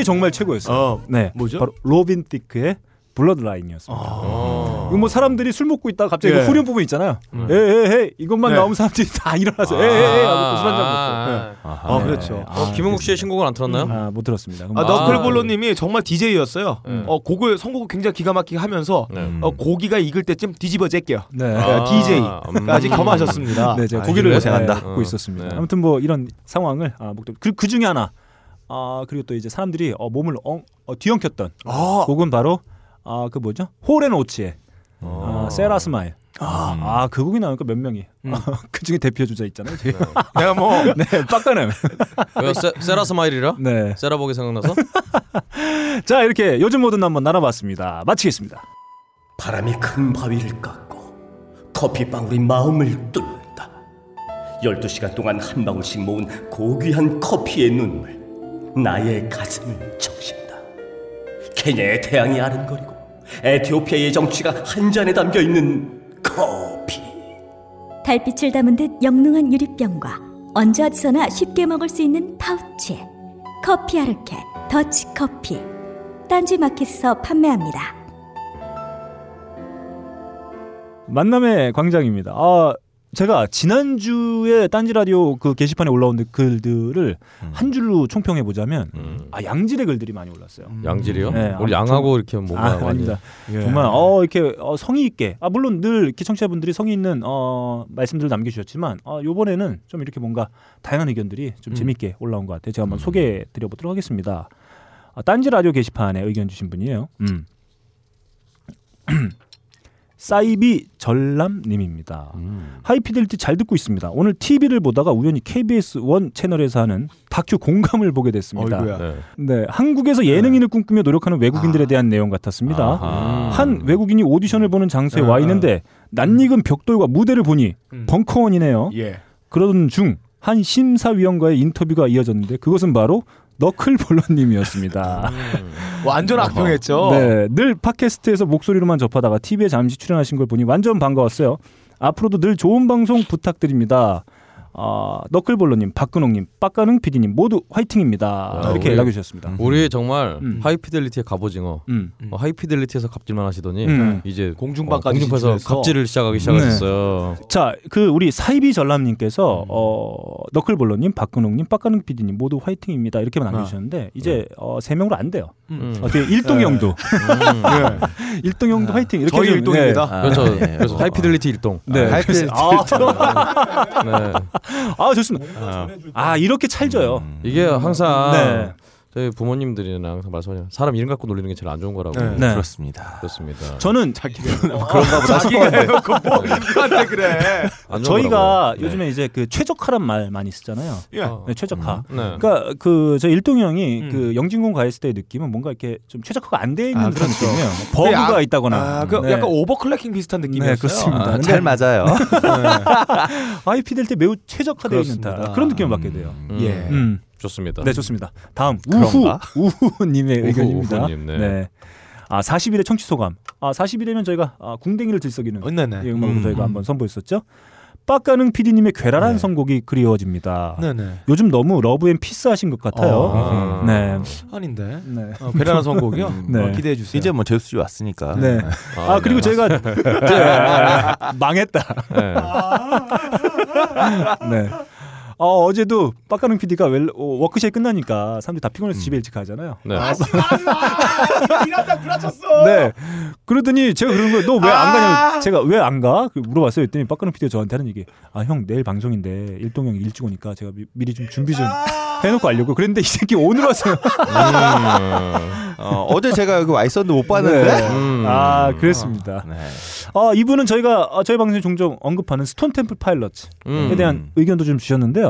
이게 정말 최고였어요. 어, 네, 뭐죠? 바로 로빈 티크의 Blurred Lines이었습니다. 어. 이거 뭐 사람들이 술 먹고 있다가 갑자기 예. 그 후렴 부분 있잖아요. 음. 에에에 이것만 네. 나오면 사람들이 다 일어나서 에에에 하고 술 한잔 먹고. 네. 아, 어, 그렇죠. 어, 김은국 씨의 신곡은 안 틀었나요? 아, 못 들었습니다. 아, 아, 너클볼로님이 정말 DJ였어요. 네. 어, 곡을 선곡을 굉장히 기가 막히게 하면서 네. 어, 고기가 익을 때쯤 뒤집어 째게요. 네. 아, DJ까지 음. 겸하셨습니다. 네, 제가 아, 고기를 고생한다. 네, 먹고 있었습니다. 네. 아무튼 뭐 이런 상황을 아, 목도 그, 그 중에 하나. 아, 그리고 또 이제 사람들이 어, 몸을 엉, 어, 뒤엉켰던 아, 곡은 바로 아, 그 뭐죠? 홀앤오츠의 어. 아, Sara Smile. 아, 아, 그 곡이 나오니까 몇 명이. 음. 그 중에 대표 주자 있잖아요. 저희. 내가 뭐 네, 빡가는. 왜 Sara Smile이라? 네. 세라복이 생각나서? 자, 이렇게 요즘 모든 한번 나눠봤습니다. 마치겠습니다. 바람이 큰 바위를 깎고 커피 방울이 마음을 뚫는다. 12시간 동안 한 방울씩 모은 고귀한 커피의 눈물 나의 가슴을 적신다. 케냐의 태양이 아른거리고 에티오피아의 정취가 한 잔에 담겨 있는 커피. 달빛을 담은 듯 영롱한 유리병과 언제 어디서나 쉽게 먹을 수 있는 파우치 커피 아르케 더치 커피 딴지 마켓에서 판매합니다. 만남의 광장입니다. 아, 제가 지난주에 딴지 라디오 그 게시판에 올라온 글들을 한 줄로 총평해 보자면 음. 아, 양질의 글들이 많이 올랐어요. 양질이요? 네, 우리 아, 양하고 이렇게 뭔가 아, 많이 아닙니다. 예. 정말 어 이렇게 어, 성의 있게 아 물론 늘 이렇게 청취자분들이 성의 있는 어 말씀들 남겨 주셨지만 어 요번에는 좀 이렇게 뭔가 다양한 의견들이 좀 음. 재밌게 올라온 것 같아요. 제가 한번 소개해 드려 보도록 하겠습니다. 아, 딴지 라디오 게시판에 의견 주신 분이에요. 음. 사이비 전람님입니다. 음. 하이피델리티 잘 듣고 있습니다. 오늘 TV를 보다가 우연히 KBS 원 채널에서 하는 다큐 공감을 보게 됐습니다. 어이구야. 네. 네, 한국에서 예능인을 꿈꾸며 노력하는 외국인들에 대한 내용 같았습니다. 아하. 한 외국인이 오디션을 보는 장소에 아, 와 아. 있는데 낯익은 벽돌과 무대를 보니 음. 벙커원이네요. 예. 그러던 중 한 심사위원과의 인터뷰가 이어졌는데 그것은 바로 너클볼러님이었습니다. 완전 악평했죠. 네, 늘 팟캐스트에서 목소리로만 접하다가 TV에 잠시 출연하신 걸 보니 완전 반가웠어요. 앞으로도 늘 좋은 방송 부탁드립니다. 아, 너클볼러님, 박근홍님, 빡가능 PD님 모두 화이팅입니다. 아, 이렇게 우리- 남겨주셨습니다. 우리 정말 음. 하이피델리티의 갑오징어 음. 어, 하이피델리티에서 갑질만 하시더니 음. 이제 공중파까지 어, 공중파에서. 갑질을 시작하기 시작하셨어요. 자, 그 우리 사이비 전람님께서 어, 너클볼러님, 박근홍님, 빡가능 PD님 모두 화이팅입니다. 이렇게만 남겨주셨는데 이제 어, 세 명으로 안 돼요. 음. 어떻게 일동형도 예. 일동형도 화이팅 이렇게 저희 좀, 일동입니다. 네. 그렇죠. 네. 그래서 하이피델리티 일동. 네. 아, 하이피델리티 아, 네. 아, 좋습니다. 아 이렇게 찰져요. 음. 이게 항상 네. 저희 부모님들이나 항상 말씀하죠. 사람 이름 갖고 놀리는 게 제일 안 좋은 거라고. 네. 네. 그렇습니다. 그렇습니다. 저는 그런가 보다. 자기가 해놓고 뭐 누구한테 그래. 안 좋은 저희가 거라고요. 요즘에 이제 그 최적화란 말 많이 쓰잖아요. 예. 어. 네, 최적화. 네. 그러니까 그 저 일동 형이 음. 그 영진공 가했을 때의 느낌은 뭔가 이렇게 좀 최적화가 안 돼 있는 아, 그런 그렇죠. 느낌이에요. 버그가 아, 있다거나. 아, 그 네. 약간 overclocking 비슷한 느낌이었어요. 네, 그렇습니다. 아, 잘 맞아요. 아이피델 때 매우 최적화되어 있는 그런 느낌을 받게 돼요. 음, 예. 음. 좋습니다. 네, 좋습니다. 다음 우후 그런가? 우후 님의 우후, 의견입니다. 우후님, 네. 아 40일의 청취 소감. 아 40일이면 저희가 아, 궁뎅이를 들썩이는 어, 네네. 이 음악을 음. 저희가 한번 선보였었죠. 빡가능 PD님의 괴랄한 네. 선곡이 그리워집니다. 네네. 요즘 너무 love and peace 하신 것 같아요. 아. 네. 아닌데. 네. 어, 괴란한 선곡이요. 네. 어, 기대해 주세요. 이제 뭐 제수씨 왔으니까. 네. 아, 그리고 네. 제가 네, 망했다. 네. 네. 어, 어제도 빡가능 PD가 웰, 어, 워크숍 끝나니까 사람들이 다 피곤해서 집에 일찍 가잖아요. 네. 일한다 구라쳤어. 네. 그러더니 제가 그런 거예요. 너 왜 안 가냐? 제가 왜 안 가? 그 물어봤어요. 그랬더니 빡가능 PD가 저한테 하는 얘기. 아, 형 내일 방송인데 일동 형이 일찍 오니까 제가 미, 미리 좀 준비 좀 해놓고 알려고. 그랬는데 이 새끼 오늘 왔어요. 음. 어, 어제 제가 여기 와 있었는데 못 봤는데. 네. 음. 아, 그랬습니다. 네. 아, 이분은 저희가 어, 저희 방송에 종종 언급하는 스톤 템플 파일럿에 음. 대한 의견도 좀 주셨는데요.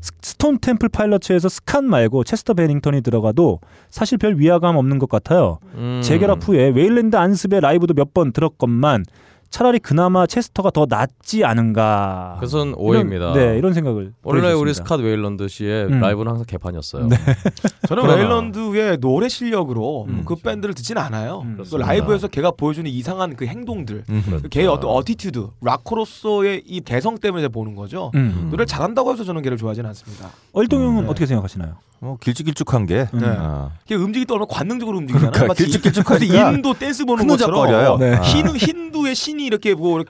스- 스톤 템플 파일럿에서 스캇 말고 체스터 베닝턴이 들어가도 사실 별 위화감 없는 것 같아요. 음. 재결합 후에 웨일랜드 안습의 라이브도 몇 번 들었건만 차라리 그나마 체스터가 더 낫지 않은가. 그것은 오해입니다. 이런, 네, 이런 생각을. 원래 우리 보여주셨습니다. 스캇 웨일런드 씨의 음. 라이브는 항상 개판이었어요. 네. 저는. 웨일런드의 노래 실력으로 음. 그 밴드를 듣진 않아요. 음. 그. 라이브에서 걔가 보여주는 이상한 그 행동들, 음. 그렇죠. 걔의 어떤 attitude, 락커로서의 이 개성 때문에 보는 거죠. 음. 노래를 잘한다고 해서 저는 걔를 좋아하지는 않습니다. 얼동 형은 네. 어떻게 생각하시나요? 뭐 길쭉길쭉한 게 네. 아. 이게 움직일 때 얼마나 관능적으로 움직이잖아요. 그러니까 길쭉길쭉하니까 인도 댄스 보는 것처럼 흐느적거려요. 네. 힌, 힌두의 신이 이렇게 뭐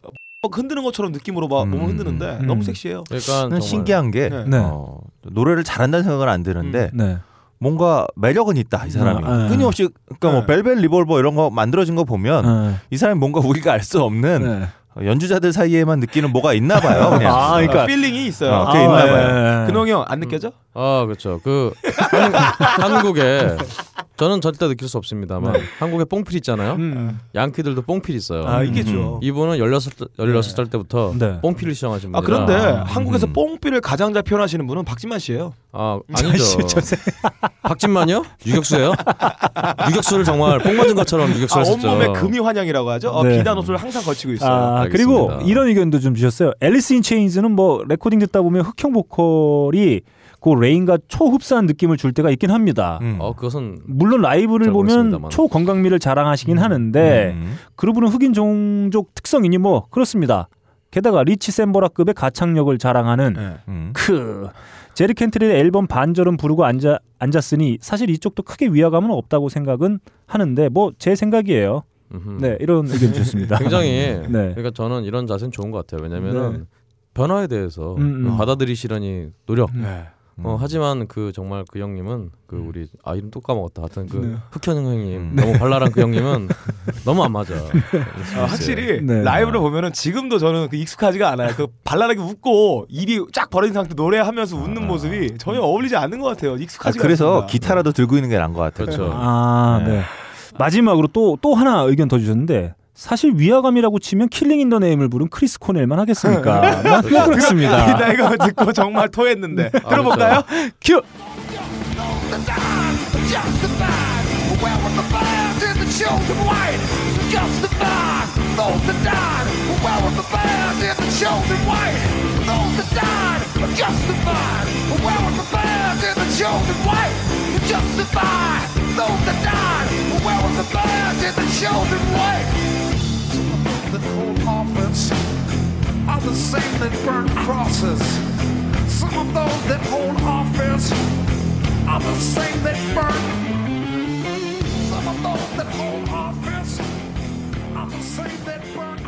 흔드는 것처럼 느낌으로 막 몸을 흔드는데 음. 너무 섹시해요. 그러니까 신기한 게 네. 네. 어, 노래를 잘한다는 생각은 안 드는데 네. 뭔가 매력은 있다 이 사람이 아, 네. 끊임없이 그러니까 뭐 네. Velvet Revolver 이런 거 만들어진 거 보면 네. 이 사람이 뭔가 우리가 알 수 없는 네. 연주자들 사이에만 느끼는 뭐가 있나 봐요. 그냥. 아, 그러니까 feeling이 있어요. 어, 그게 있나 아, 봐요. 예. 근홍이 형 안 느껴져? 아 그렇죠. 그 한, 한국에 저는 절대 느낄 수 없습니다만 한국에 뽕필 있잖아요. 음. 양키들도 뽕필 있어요. 아 이게죠. 이분은 16살, 16살 때부터 네. 뽕필을 시작하신 아 분이라 그런데 한국에서 음. 뽕필을 가장 잘 표현하시는 분은 박진만 씨예요. 아 아니죠. 박진만요? 유격수예요? 유격수를 정말 뽕 맞은 것처럼 아, 유격수를 했었죠. 온몸에 금의환향이라고 하죠. 어, 네. 비단 옷을 항상 걸치고 있어요. 아. 그리고 이런 의견도 좀 주셨어요. Alice in Chains는 뭐 레코딩 듣다 보면 흑형 보컬이 그 레인과 초흡사한 느낌을 줄 때가 있긴 합니다. 음. 어 그것은 물론 라이브를 잘 보면. 초건강미를 자랑하시긴 하는데 음. groove는 흑인 종족 특성이니 뭐 그렇습니다. 게다가 리치 샌버라급의 가창력을 자랑하는 네. 음. 크 제리 켄트리의 앨범 반절은 부르고 앉아 앉았으니 사실 이쪽도 크게 위화감은 없다고 생각은 하는데 뭐 제 생각이에요. 음흠. 네 이런 의견 주셨습니다. 굉장히 네. 그러니까 저는 이런 자세는 좋은 것 같아요. 왜냐면은 네. 변화에 대해서 음, 음. 받아들이시려니 노력. 네. 어, 하지만 그 정말 그 형님은 그 우리 아 이름 또 까먹었다. 하여튼 그 네. 흑현 형님 음. 너무 발랄한 그 형님은 너무 안 맞아. 아, 확실히 네. 라이브를 보면은 지금도 저는 그 익숙하지가 않아요. 그 발랄하게 웃고 입이 쫙 벌어진 상태 노래하면서 웃는 모습이 전혀 어울리지 않는 것 같아요. 아, 익숙하지가 그래서 않습니다. 기타라도 들고 있는 게 나은 것 같아요. 그렇죠. 아, 네. 마지막으로 또또 하나 의견 더 주셨는데 사실 위화감이라고 치면 킬링 인더 네임을 부른 크리스 코넬만 하겠습니까? 뭐 그렇습니다. 나 이거 듣고 정말 토했는데 아, 들어볼까요? 큐. Are the same that burn crosses. Some of those that hold office are the same that burn. Some of those that hold office are the same that burn.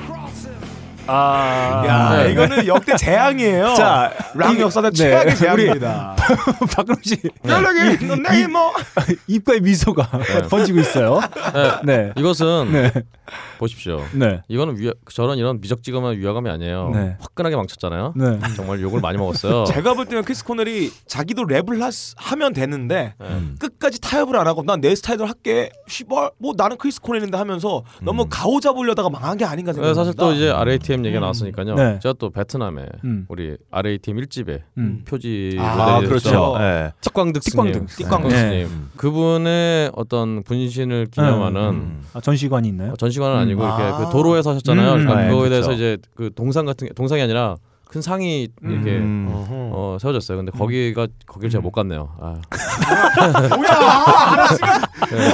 아, 야 네. 이거는 역대 재앙이에요. 자, 락 이- 역사상 네, 최악의 재앙입니다. 박근홍 씨 연락이 너네 뭐 입가에 미소가 번지고 있어요. 네. 네. 이것은 네. 보십시오. 네. 이거는 위, 저런 이런 미적지근한 위화감이 아니에요. 네. 화끈하게 망쳤잖아요. 네. 정말 욕을 많이 먹었어요. 제가 볼 때는 크리스 코넬이 자기도 랩을 하, 하면 되는데 네. 끝까지 타협을 안 하고 난 내 스타일대로 할게. 씨발 뭐 나는 크리스 코넬인데 하면서 너무 가오 잡으려다가 망한 게 아닌가 네, 생각합니다. 사실 또 이제 RATM 얘기가 나왔으니까요. 네. 제가 또 베트남에 음. 우리 RATM 1집에 음. 표지 아, 그렇죠. 네. 틱광득 틱광득. 스님, 틱광득 네. 스님. 그분의 어떤 분신을 기념하는 음. 아, 전시관이 있나요? 어, 전시관은 음. 아니고 이렇게 아. 그 도로에 사셨잖아요. 음, 그러니까 네, 그거에 그쵸. 대해서 이제 그 동상 같은 게 동상이 아니라 큰 상이 이렇게 음. 어, 세워졌어요. 근데 거기가 거기를 제가 못 갔네요. 아,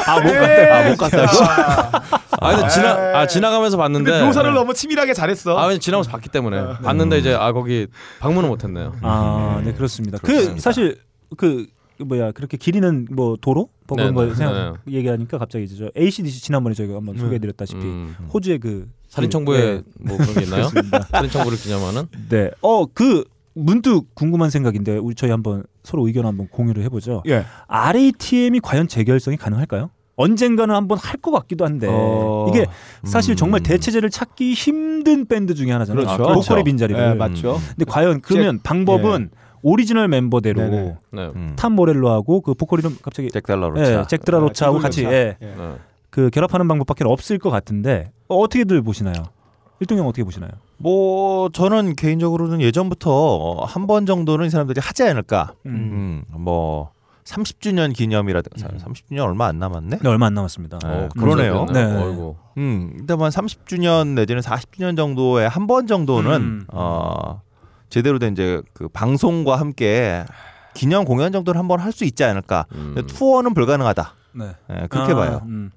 아, 못 갔다. 아, 못 갔다. 아 근데 지나 아 지나가면서 봤는데 근데 묘사를 너무 치밀하게 잘했어. 아 왜냐 지나가면서 봤기 때문에 봤는데 이제 아 거기 방문을 못 했네요. 아, 네 그렇습니다. 그 그렇습니다. 사실 그 뭐야 그렇게 길이는 뭐 도로 뭐 그런 네, 거 네, 생각 얘기하니까 갑자기 이제 저 ACDC 지난번에 저희가 한번 네. 소개해드렸다시피 음. 호주의 그 살인 청부에 뭐 그런 게 있나요? 살인 청부를 기념하는? 네. 어, 그 문득 궁금한 생각인데 우리 저희 한번 서로 의견 한번 공유를 해보죠. 예. RATM이 과연 재결성이 가능할까요? 언젠가는 한번 할 것 같기도 한데 어, 이게 사실 음. 정말 대체제를 찾기 힘든 밴드 중에 하나잖아요. 그렇죠. 보컬의 그렇죠. 빈자리를. 예, 맞죠. 근데 과연 그러면 방법은 오리지널 멤버대로 네네. 네. 음. 탐 모렐로하고 그 보컬 이름 갑자기 잭 달러로 예, 잭 드라로차하고 아, 같이 잭 예, 예. 네. 그 결합하는 방법밖에 없을 것 같은데 어, 어떻게들 보시나요? 일동형 어떻게 보시나요? 뭐 저는 개인적으로는 예전부터 한 번 정도는 이 사람들이 하지 않을까. 음. 음, 뭐 30주년 기념이라든가 30주년 얼마 안 남았네. 네, 얼마 안 남았습니다. 네, 어, 그러네요. 네. 네. 어이구. 음, 근데 뭐 30주년 내지는 40주년 정도에 한 번 정도는 음. 어 제대로 된 이제 그 방송과 함께 기념 공연 정도는 한번 할 수 있지 않을까. 음. 투어는 불가능하다. 네. 예, 그렇게 아, 봐요. 음.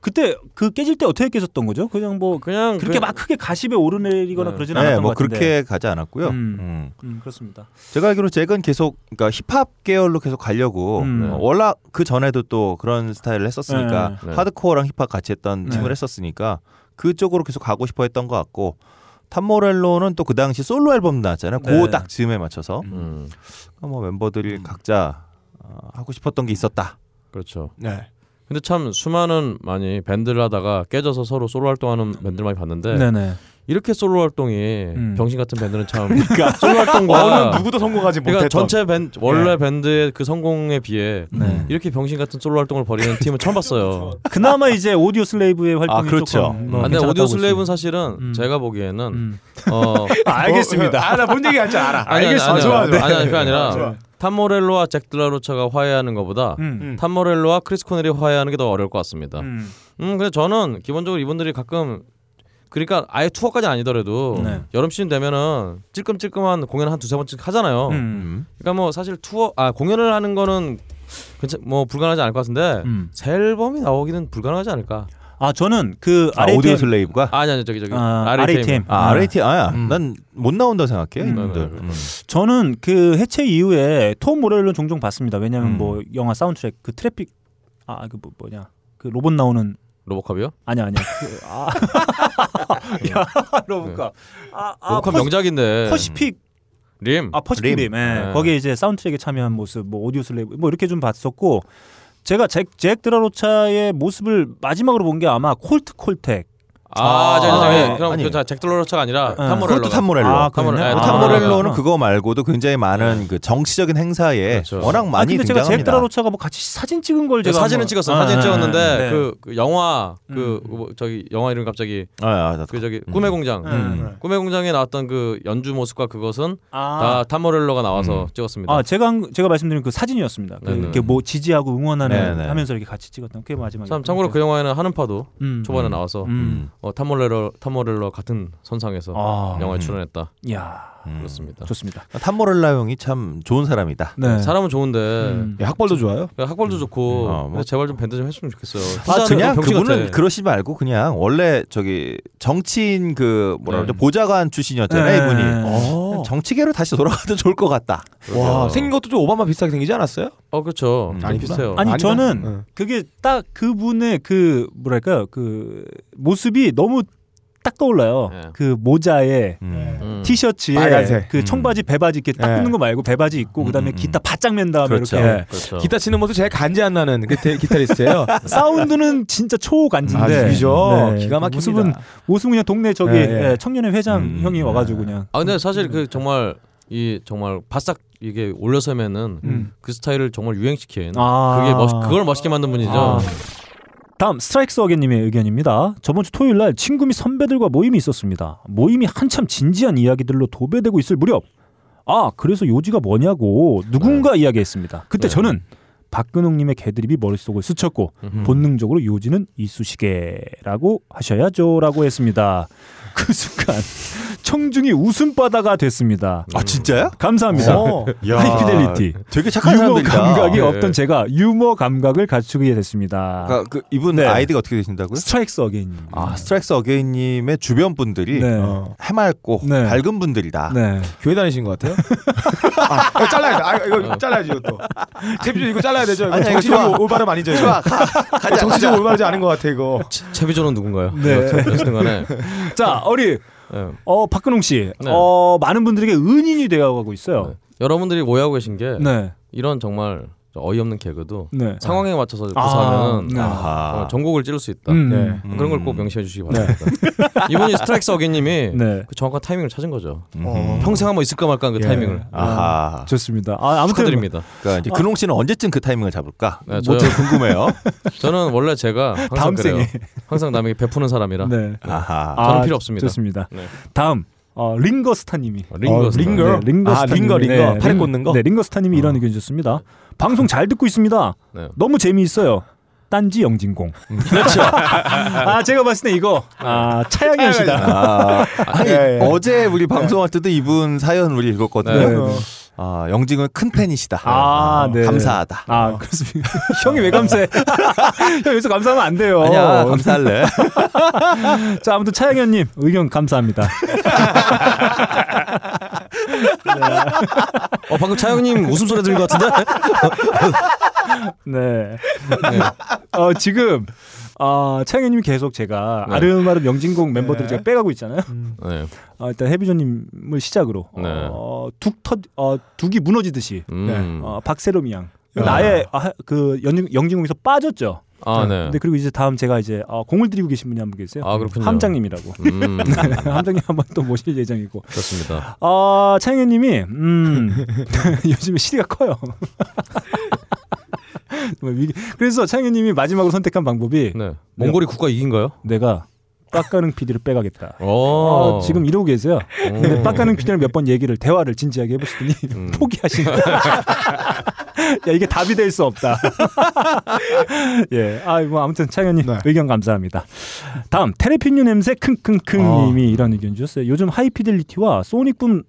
그때 그 깨질 때 어떻게 깨졌던 거죠? 그냥 뭐 그냥 그렇게 그- 막 크게 가십에 오르내리거나 네. 그러진 네, 않았던 뭐것 같은데. 그렇게 가지 않았고요. 음. 음. 음, 그렇습니다. 제가 알기로 잭은 계속 그러니까 힙합 계열로 계속 가려고 음. 어, 워낙 그 전에도 또 그런 스타일을 했었으니까 네. 네. 하드코어랑 힙합 같이 했던 네. 팀을 했었으니까 그쪽으로 계속 가고 싶어 했던 것 같고 탐모렐로는 또 그 당시 솔로 앨범 나왔잖아요. 네. 그 딱 즈음에 맞춰서 음, 뭐 멤버들이 음. 각자 어, 하고 싶었던 게 있었다. 그렇죠. 네. 근데 참 수많은 많이 밴드를 하다가 깨져서 서로 솔로 활동하는 밴드를 많이 봤는데 네네. 이렇게 솔로 활동이 음. 병신 같은 밴드는 참 솔로 활동과 어느 누구도 성공하지 그러니까 못했던. 전체 밴드 원래 네. 밴드의 그 성공에 비해 네. 이렇게 병신 같은 솔로 활동을 벌이는 팀은 처음 봤어요. 그나마 이제 Audioslave의 활동이 아, 그렇죠. 조금 뭐 아, 근데 Audioslave는 있- 사실은 음. 제가 보기에는 음. 어 아, 알겠습니다. 아, 나 뭔 얘기 할줄 알아. 아니, 아니, 알겠어. 아니, 좋아, 아니, 좋아. 아니, 아니, 그게 아니라. 탐모렐로와 잭 드라로차가 화해하는 것보다 음. 탐모렐로와 크리스 코넬이 화해하는 게 더 어려울 것 같습니다. 음. 음, 근데 저는 기본적으로 이분들이 가끔 그러니까 아예 투어까지 아니더라도 네. 여름 시즌 되면은 찔끔찔끔한 공연 한 두세 번씩 하잖아요. 음. 음. 그러니까 뭐 사실 투어 아 공연을 하는 거는 괜찮 뭐 불가능하지 않을 것 같은데 음. 새 앨범이 나오기는 불가능하지 않을까? 아 저는 그 아, RATM Audioslave가 아니 아니 저기 저기 아, RATM. RATM. 아, 아. RAT 아야. 음. 난 못 나온다 생각해. 음. 네, 네, 음. 저는 그 해체 이후에 톰 모렐로 종종 봤습니다. 왜냐하면 음. 뭐 영화 사운드트랙 그 트래픽 아 그 뭐, 뭐냐 그 로봇 나오는 RoboCop이요? 아니야 아니야 그, 아. 야 로봇가 아, 아 RoboCop 퍼시- 명작인데. Pacific 림. 아 Pacific Rim, 예. 네. 거기에 이제 사운드트랙에 참여한 모습 뭐 Audioslave 뭐 이렇게 좀 봤었고 제가 잭, 잭 드라로차의 모습을 마지막으로 본 게 아마 콜트 콜텍 아, 아, 저기 저기 네. 그럼 아니. 그 잭 드라로차가 아니라 네. 탐모렐로. 그것도 탐모렐로. 아, 탐모렐로. 네, 아, 탐모렐로는 아. 그거 말고도 굉장히 많은 그 정치적인 행사에 그렇죠. 워낙 아 많이 근데 제가 잭 등장합니다. 드라로차가 뭐 같이 사진 찍은 걸 제가 사진은 한번- 찍었어. 아, 사진 네, 찍었는데 네. 그, 그 영화 그 음. 뭐 저기 영화 이름 갑자기 아, 아, 나- 그 저기 음. 꿈의 공장. 음. 꿈의 공장에 나왔던 그 연주 모습과 그것은 아, 다 탐모렐로가 나와서 음. 찍었습니다. 아 제가 한- 제가 말씀드린 그 사진이었습니다. 그. 이렇게 뭐 지지하고 응원하는 네네. 하면서 이렇게 같이 찍었던 그게 마지막에. 참 참고로 그 영화에는 하는파도 음. 초반에 음. 나와서 음. 어, 탐모렐로 탐모렐로 같은 선상에서 아, 영화에 음. 출연했다. 야 음. 그렇습니다. 좋습니다. 탐모렐라 형이 참 좋은 사람이다. 네. 사람은 좋은데 음. 야, 학벌도 좋아요. 야, 학벌도 좋고 어, 뭐. 제발 좀 밴드 좀 했으면 좋겠어요. 아 그냥 그분은 같아. 그러시지 말고 그냥 원래 저기 정치인 그 뭐라 네. 그러죠 보좌관 출신이었잖아요 네. 이분이 어. 정치계로 다시 돌아가도 좋을 것 같다. 와, 생긴 것도 좀 오바마 비슷하게 생기지 않았어요? 어 그렇죠. 음. 좀 아니구나. 비슷해요. 아니 아니다. 저는 응. 그게 딱 그분의 그 뭐랄까요 그 모습이 너무 딱 떠올라요. 예. 그 모자에 음. 음. 티셔츠에 빨간색. 그 음. 청바지 배바지 이렇게 딱 예. 붙는 거 말고 배바지 입고 그다음에 음, 음. 기타 바짝 맨 다음에 그렇죠. 이렇게 예. 그렇죠. 기타 치는 모습 제일 간지 안 나는 그 데- 기타리스트예요. 사운드는 진짜 초간지인데 아. 네. 기가 막힙니다. 모습은 모습은 그냥 동네 저기 예, 예. 예, 청년회 회장 음. 형이 와가지고 그냥 아 근데 사실 그 정말 이 정말 바싹 이게 올려서면은 음. 그 스타일을 정말 유행시킨 아. 그게 멋 그걸 멋있게 만든 분이죠. 아. 다음 스트라이크스 어게님의 의견입니다. 저번 주 토요일 날 친구 및 선배들과 모임이 있었습니다. 모임이 한참 진지한 이야기들로 도배되고 있을 무렵 아 그래서 요지가 뭐냐고 누군가 이야기했습니다. 그때 네. 저는 박근홍님의 개드립이 머릿속을 스쳤고 음흠. 본능적으로 요지는 이쑤시개라고 하셔야죠라고 했습니다. 그 순간 청중이 웃음바다가 됐습니다. 아 진짜요? 감사합니다. 어. 야, High Fidelity. 되게 착한 유머 사람들이다. 감각이 네. 없던 제가 유머 감각을 갖추게 됐습니다. 그러니까 그 이분 네. 아이디가 어떻게 되신다고요? Strikes Again. 아 Strikes Again님의 주변 분들이 네. 어. 해맑고 네. 밝은 분들이다. 네. 교회 다니신 것 같아요? 아, 이거 잘라야 돼. 아, 이거 잘라야지 이것도. 제비 이거 잘라야 되죠. 이거 아니야, 이거 정치적. 올바름 아니죠. 이거. 좋아, 가, 가자, 정치적. 올바르지 않은 것 같아 이거. 채비조는 누군가요? 네. 어쨌든 간에 자, 어리 네. 어 박근홍 씨. 네. 어 많은 분들에게 은인이 되어 가고 있어요. 네. 여러분들이 오해하고 계신 게 네. 이런 정말 어이없는 개그도 네. 상황에 맞춰서 아, 구사하면 네. 아하. 어, 전곡을 찌를 수 있다. 음. 네. 그런 걸 꼭 명시해 주시기 바랍니다. 이분이 스트라이크스 어게님이 네. 그 정확한 타이밍을 찾은 거죠. 음. 평생 한번 있을까 말까 그 예. 타이밍을 아하. 좋습니다. 아, 아무튼 축하드립니다. 그러니까 근홍 씨는 언제쯤 그 타이밍을 잡을까? 네, 뭐. 되게 궁금해요. 저는 원래 제가 항상 다음 그래요. 생에. 항상 남에게 베푸는 사람이라 네. 아하. 저는 필요 없습니다. 좋습니다. 네. 다음 어, 링거스타님이 링거 어. 링거? 네, 링거스타 아, 링거, 링거. 팔에 꽂는 거? 네, 링거스타님이 이런 의견 주셨습니다. 방송 잘 듣고 있습니다. 네. 너무 재미있어요. 딴지 영진공. 그렇죠. 아 제가 봤을 때 이거 아 차영현 씨다. 아, 아니 예, 예. 어제 우리 방송할 때도 이분 사연 우리 읽었거든요. 네, 네. 아, 영징은 큰 팬이시다. 아, 어, 네. 감사하다. 아, 그렇습니다. 형이 왜 감사해? 형 여기서 감사하면 안 돼요. 아니야, 감사할래. 자, 아무튼 차영현님 의견 감사합니다. 어 방금 차영님 웃음소리 들린 것 같은데? 네. 어, 지금 어, 차영현님이 계속 제가 네. 아름아름 영진공 멤버들을 제가 빼가고 있잖아요. 네. 어, 일단 해비조님을 시작으로 네. 어, 둑 터, 어, 둑이 무너지듯이 음. 어, 박세롬이 양 야. 나의 아, 그 연, 영진공에서 빠졌죠. 아, 네. 근데 그리고 이제 다음 제가 이제 어, 공을 들이고 계신 분이 한 분 계세요. 아, 그렇군요. 함장님이라고. 음. 네, 함장님 한 번 또 모실 예정이고. 그렇습니다. 어, 차영현님이 음, 요즘에 시리가 커요. 그래서 차영현님이 마지막으로 선택한 방법이 네. 몽골이 국가 이긴가요? 내가 빡가능 PD를 빼가겠다. 오. 어, 지금 이러고 계세요. 근데 오. 빡가능 PD랑 몇 번 얘기를 대화를 진지하게 해보시더니 음. 포기하신다. 야 이게 답이 될 수 없다. 예, 아뭐 아무튼 차영현님 네. 의견 감사합니다. 다음 테레핀유 냄새 킁킁킁님이 아. 이런 의견 주셨어요. 요즘 하이피델리티와 소닉붐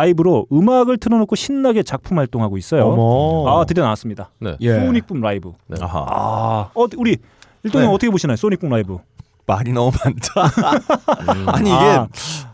라이브로 음악을 틀어놓고 신나게 작품 활동하고 있어요. 어머. 아 드디어 나왔습니다. 네. 예. 소닉붐 라이브. 네. 아하. 아, 어 우리 일동형 네. 어떻게 보시나요? 소닉붐 라이브. 말이 너무 많다. 음. 아니 이게 아.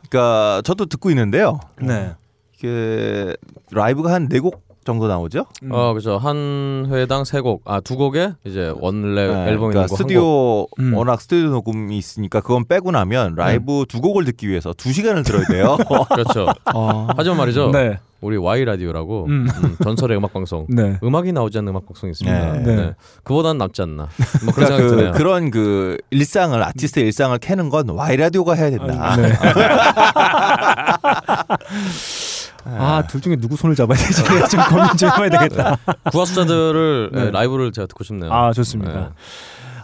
그러니까 저도 듣고 있는데요. 네. 이게 라이브가 한 네 곡 정도 나오죠? 어 그죠 한 회당 세 곡, 아 두 곡에 이제 원래 네, 앨범이 그러니까. 스튜디오 음. 워낙 스튜디오 녹음이 있으니까 그건 빼고 나면 라이브 두 곡을 듣기 위해서 두 시간을 들어야 돼요. 그렇죠. 아. 하지만 말이죠. 네. 우리 Y 라디오라고 음. 음, 전설의 음악 방송. 네. 음악이 나오지 않는 음악 방송이 있습니다. 네. 네. 네. 그보다는 남지 않나. 뭐 그런 그러니까 생각이 그, 드네요. 그런 그 일상을 아티스트의 일상을 캐는 건 Y 라디오가 해야 된다. 네. 아, 둘 중에 누구 손을 잡아야 되지? 좀 고민 좀 해봐야 되겠다. 구하수자들을 네. 네, 라이브를 제가 듣고 싶네요. 아, 좋습니다. 네.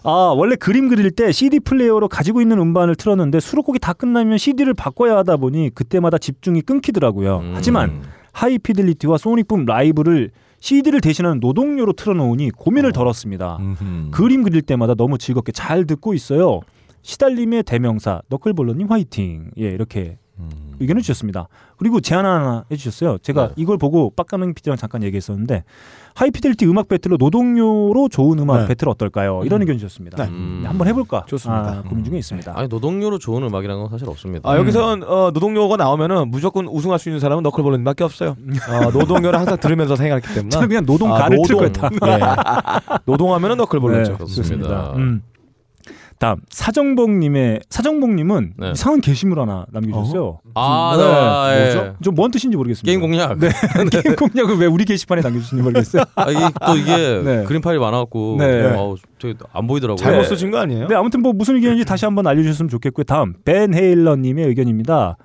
아, 원래 그림 그릴 때 CD 플레이어로 가지고 있는 음반을 틀었는데 수록곡이 다 끝나면 CD를 바꿔야 하다 보니 그때마다 집중이 끊기더라고요. 음. 하지만 High Fidelity와 소닉붐 라이브를 CD를 대신하는 노동요로 틀어놓으니 고민을 덜었습니다. 음흠. 그림 그릴 때마다 너무 즐겁게 잘 듣고 있어요. 시달림의 대명사 너클볼러님 화이팅. 예 이렇게 음. 의견을 주셨습니다. 그리고 제안 하나 해주셨어요. 제가 네. 이걸 보고 빡가능 PD랑 잠깐 얘기했었는데 하이피델리티 음악 배틀로 노동요로 좋은 음악 네. 배틀 어떨까요? 이런 의견 주셨습니다. 네. 음. 네, 한번 해볼까? 좋습니다. 아, 고민 중에 있습니다. 아니 노동요로 좋은 음악이라는 건 사실 없습니다. 아 여기선 어, 노동요가 나오면은 무조건 우승할 수 있는 사람은 너클볼러님밖에 없어요. 어, 노동요를 항상 들으면서 생각했기 때문에. 저는 그냥 노동가를 아, 틀 노동. 거였다. 예. 노동하면은 너클볼러죠. 네, 그렇습니다. 좋습니다. 음. 다음 사정복님의 사정복님은 네. 이상한 게시물 하나 남겨주셨어요. 아, 네. 네. 뭐죠? 좀 뭔 뜻인지 모르겠습니다. 게임 공략. 네. 게임 공략을 왜 우리 게시판에 남겨주신지 모르겠어요. 아, 이게 또 이게 네. 그림 파일이 많아갖고 네. 저기 안 보이더라고요. 잘못 네. 쓰신 거 아니에요? 네, 아무튼 뭐 무슨 의견인지 다시 한번 알려주셨으면 좋겠고요. 다음 벤 헤일러님의 의견입니다.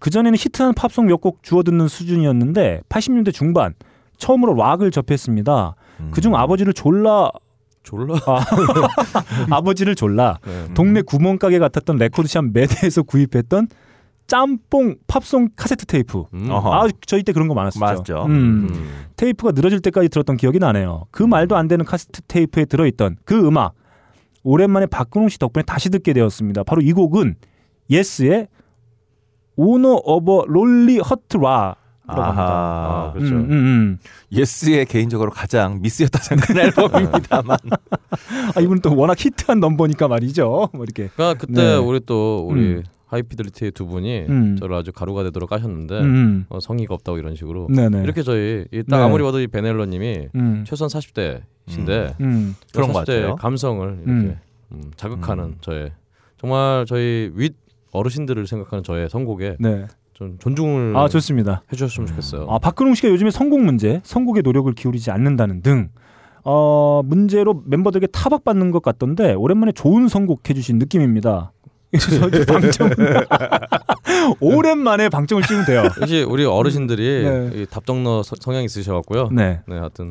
그 전에는 히트한 팝송 몇 곡 주워 듣는 수준이었는데 80년대 중반 처음으로 락을 접했습니다. 음. 그중 아버지를 졸라 졸라. 아, 아버지를 졸라 네. 동네 구멍가게 같았던 레코드샵 매대에서 구입했던 짬뽕 팝송 카세트 테이프. 음. 아 저희 때 그런 거 많았었죠. 맞죠. 음. 음. 테이프가 늘어질 때까지 들었던 기억이 나네요. 그 말도 안 되는 카세트 테이프에 들어있던 그 음악 오랜만에 박근홍 씨 덕분에 다시 듣게 되었습니다. 바로 이 곡은 예스의 Owner of a Lonely Heart라. 아하. 아, 그렇죠. 음, 음, 음. 예스의 개인적으로 가장 미스였다 생각하는 앨범입니다만. 아 이분 또 워낙 히트한 넘버니까 말이죠. 뭐 이렇게. 그러니까 그때 네. 우리 또 우리 음. 하이피델리티 두 분이 음. 저를 아주 가루가 되도록 까셨는데 음. 어, 성의가 없다고 이런 식으로 네네. 이렇게 저희 이딱 네. 아무리 봐도 이 베넬러님이 음. 최소한 40대신데 음. 그런 것 40대 같아요. 감성을 이렇게 음. 음, 자극하는 음. 저의 정말 저희 윗 어르신들을 생각하는 저의 선곡에 네. 좀 존중을 아 좋습니다. 해주셨으면 좋겠어요. 아 박근홍 씨가 요즘에 선곡 문제, 선곡에 노력을 기울이지 않는다는 등 어, 문제로 멤버들에게 타박받는 것 같던데 오랜만에 좋은 선곡 해주신 느낌입니다. 방청 오랜만에 방청을 찍으면 돼요. 역시 우리 어르신들이 네. 이 답정너 서- 성향이 있으셔갖고요. 네. 네, 하여튼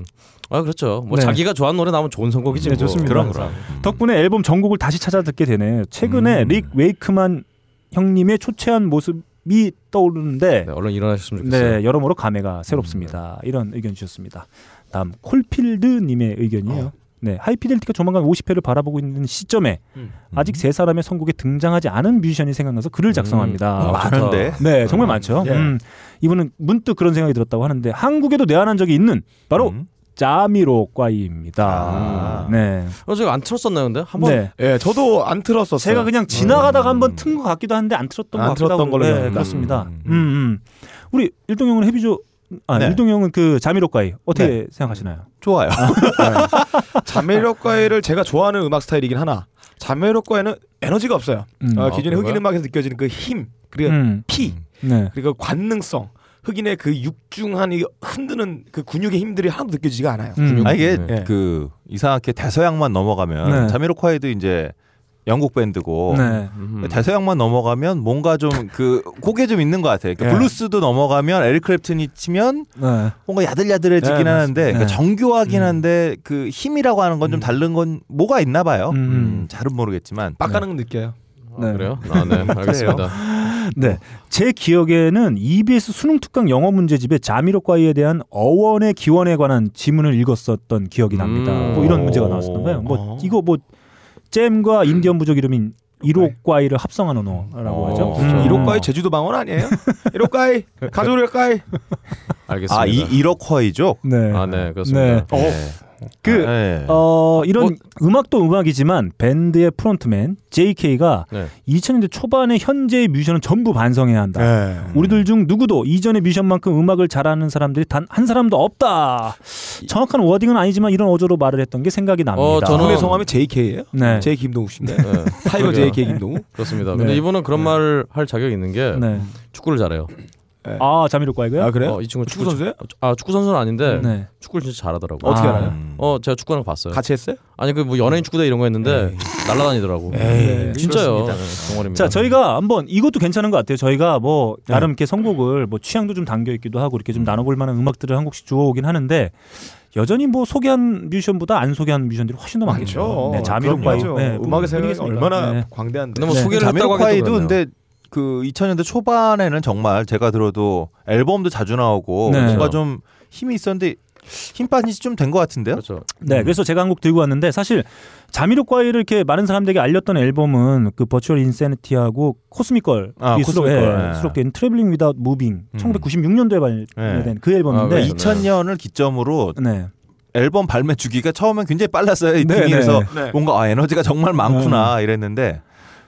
아 그렇죠. 뭐 네. 자기가 좋아하는 노래 나오면 좋은 선곡이지. 네, 뭐. 좋습니다. 그럼 그럼. 덕분에 앨범 전곡을 다시 찾아 듣게 되네요. 최근에 음. 릭 웨이크만 형님의 초췌한 모습 이 떠오르는데 네, 얼른 일어나셨으면 좋겠어요. 네, 여러모로 감회가 새롭습니다. 이런 의견 주셨습니다. 다음 콜필드 님의 의견이에요. 네, 하이피델리티가 조만간 50회를 바라보고 있는 시점에 음. 아직 세 사람의 선곡에 등장하지 않은 뮤지션이 생각나서 글을 작성합니다. 아, 많은데? 네, 정말 많죠. 예. 음, 이분은 문득 그런 생각이 들었다고 하는데 한국에도 내한한 적이 있는 바로 음. 자미로과이입니다. 아. 네. 어, 제가 안 틀었었나요, 근데 한 번 네. 예, 저도 안 틀었었어요. 제가 그냥 지나가다가 한번 튼 것 같기도 한데 안 틀었던 안 것 같기도 틀었던 하고 걸로 네. 그렇습니다. 음. 음, 음. 우리 일동 형은 헤비조. 아, 네. 일동 형은 그 자미로콰이 어떻게 네. 생각하시나요? 좋아요. 자미로콰이를 제가 좋아하는 음악 스타일이긴 하나 자미로콰이에는 에너지가 없어요. 음. 어, 아, 기존의 흑인 그런가요? 음악에서 느껴지는 그 힘, 그리고 음. 피, 네. 그리고 관능성, 흑인의 그 육중한 이 흔드는 그 근육의 힘들이 하나도 느껴지지가 않아요. 음. 아 이게 네. 그 이상하게 대서양만 넘어가면 네. 자미로콰이도 이제 영국 밴드고 네. 음. 대서양만 넘어가면 뭔가 좀그 그게 좀 있는 것 같아요. 그러니까 예. 블루스도 넘어가면 에릭 클랩튼이 치면 네. 뭔가 야들야들해지긴 네, 하는데 그러니까 네. 정교하긴 음. 한데 그 힘이라고 하는 건좀 음. 다른 건 뭐가 있나 봐요. 음. 음, 잘은 모르겠지만 빡가능 건 느껴요. 아, 그래요? 아, 네, 알겠습니다. 네. 제 기억에는 EBS 수능 특강 영어 문제집에 자미로과이에 대한 어원의 기원에 관한 지문을 읽었었던 기억이 납니다. 음. 뭐 이런 문제가 나왔었던 거예요. 뭐 어. 이거 뭐 잼과 인디언 부족 이름인 이로과이를 합성한 언어라고 어. 하죠. 음. 이로과이 제주도 방언 아니에요? 이로과이 가조리과이 알겠습니다. 아 이, 이러콰이죠. 네. 아, 네, 그렇습니다. 네. 네. 그 아, 네. 어, 이런 뭐- 음악도 음악이지만 밴드의 frontman JK가 네. 2000년대 초반에 현재의 뮤지션은 전부 반성해야 한다. 네. 우리들 중 누구도 이전의 뮤지션만큼 음악을 잘하는 사람들이 단 한 사람도 없다. 정확한 wording은 아니지만 이런 어조로 말을 했던 게 생각이 납니다. 어, 저는- 성함이 JK예요? 네. J 김동욱 씨인데 네. 타이거. JK 김동욱. 그렇습니다. 네. 근데 이분은 그런 말을 할 자격이 있는 게 네. 축구를 잘해요. 아 자미로콰이고요? 아 그래요? 어, 이 친구 축구 선수예요? 아 축구 선수는 아닌데 네. 축구를 진짜 잘하더라고. 어떻게 아. 알아요? 음. 어 제가 축구하는 거 봤어요. 같이 했어요? 아니 그 뭐 연예인 축구대 이런 거 했는데 날라다니더라고. 에이, 네, 진짜요. 네, 정말입니다. 자 저희가 한번 이것도 괜찮은 것 같아요. 저희가 뭐 네. 나름 이렇게 선곡을 뭐 취향도 좀 담겨 있기도 하고 이렇게 좀 나눠볼 만한 음악들을 한 곡씩 주워오긴 하는데 여전히 뭐 소개한 뮤지션보다 안 소개한 뮤지션들이 훨씬 더 많겠죠. 많죠. 네, 자미로과이 그럼요. 네, 음악의 세계가? 얼마나 네. 광대한데. 근데 뭐 네. 소개를 했다고 하기도. 근데 그 2000년대 초반에는 정말 제가 들어도 앨범도 자주 나오고 네. 뭔가 그렇죠. 좀 힘이 있었는데 힘 빠진 지 좀 된 것 같은데요. 그렇죠. 네, 그래서 제가 한 곡 들고 왔는데 사실 자미로콰이를 이렇게 많은 사람들에게 알렸던 앨범은 그 Virtual Insanity하고 Cosmic Girl이 아, 수록, 예, 네. 수록된 Travelling Without Moving 음. 1996년도에 발매된 그 앨범인데 아, 네. 네. 2000년을 기점으로 네. 앨범 발매 주기가 처음엔 굉장히 빨랐어요. 이 네, 팀이 네. 네. 뭔가 아, 에너지가 정말 많구나 이랬는데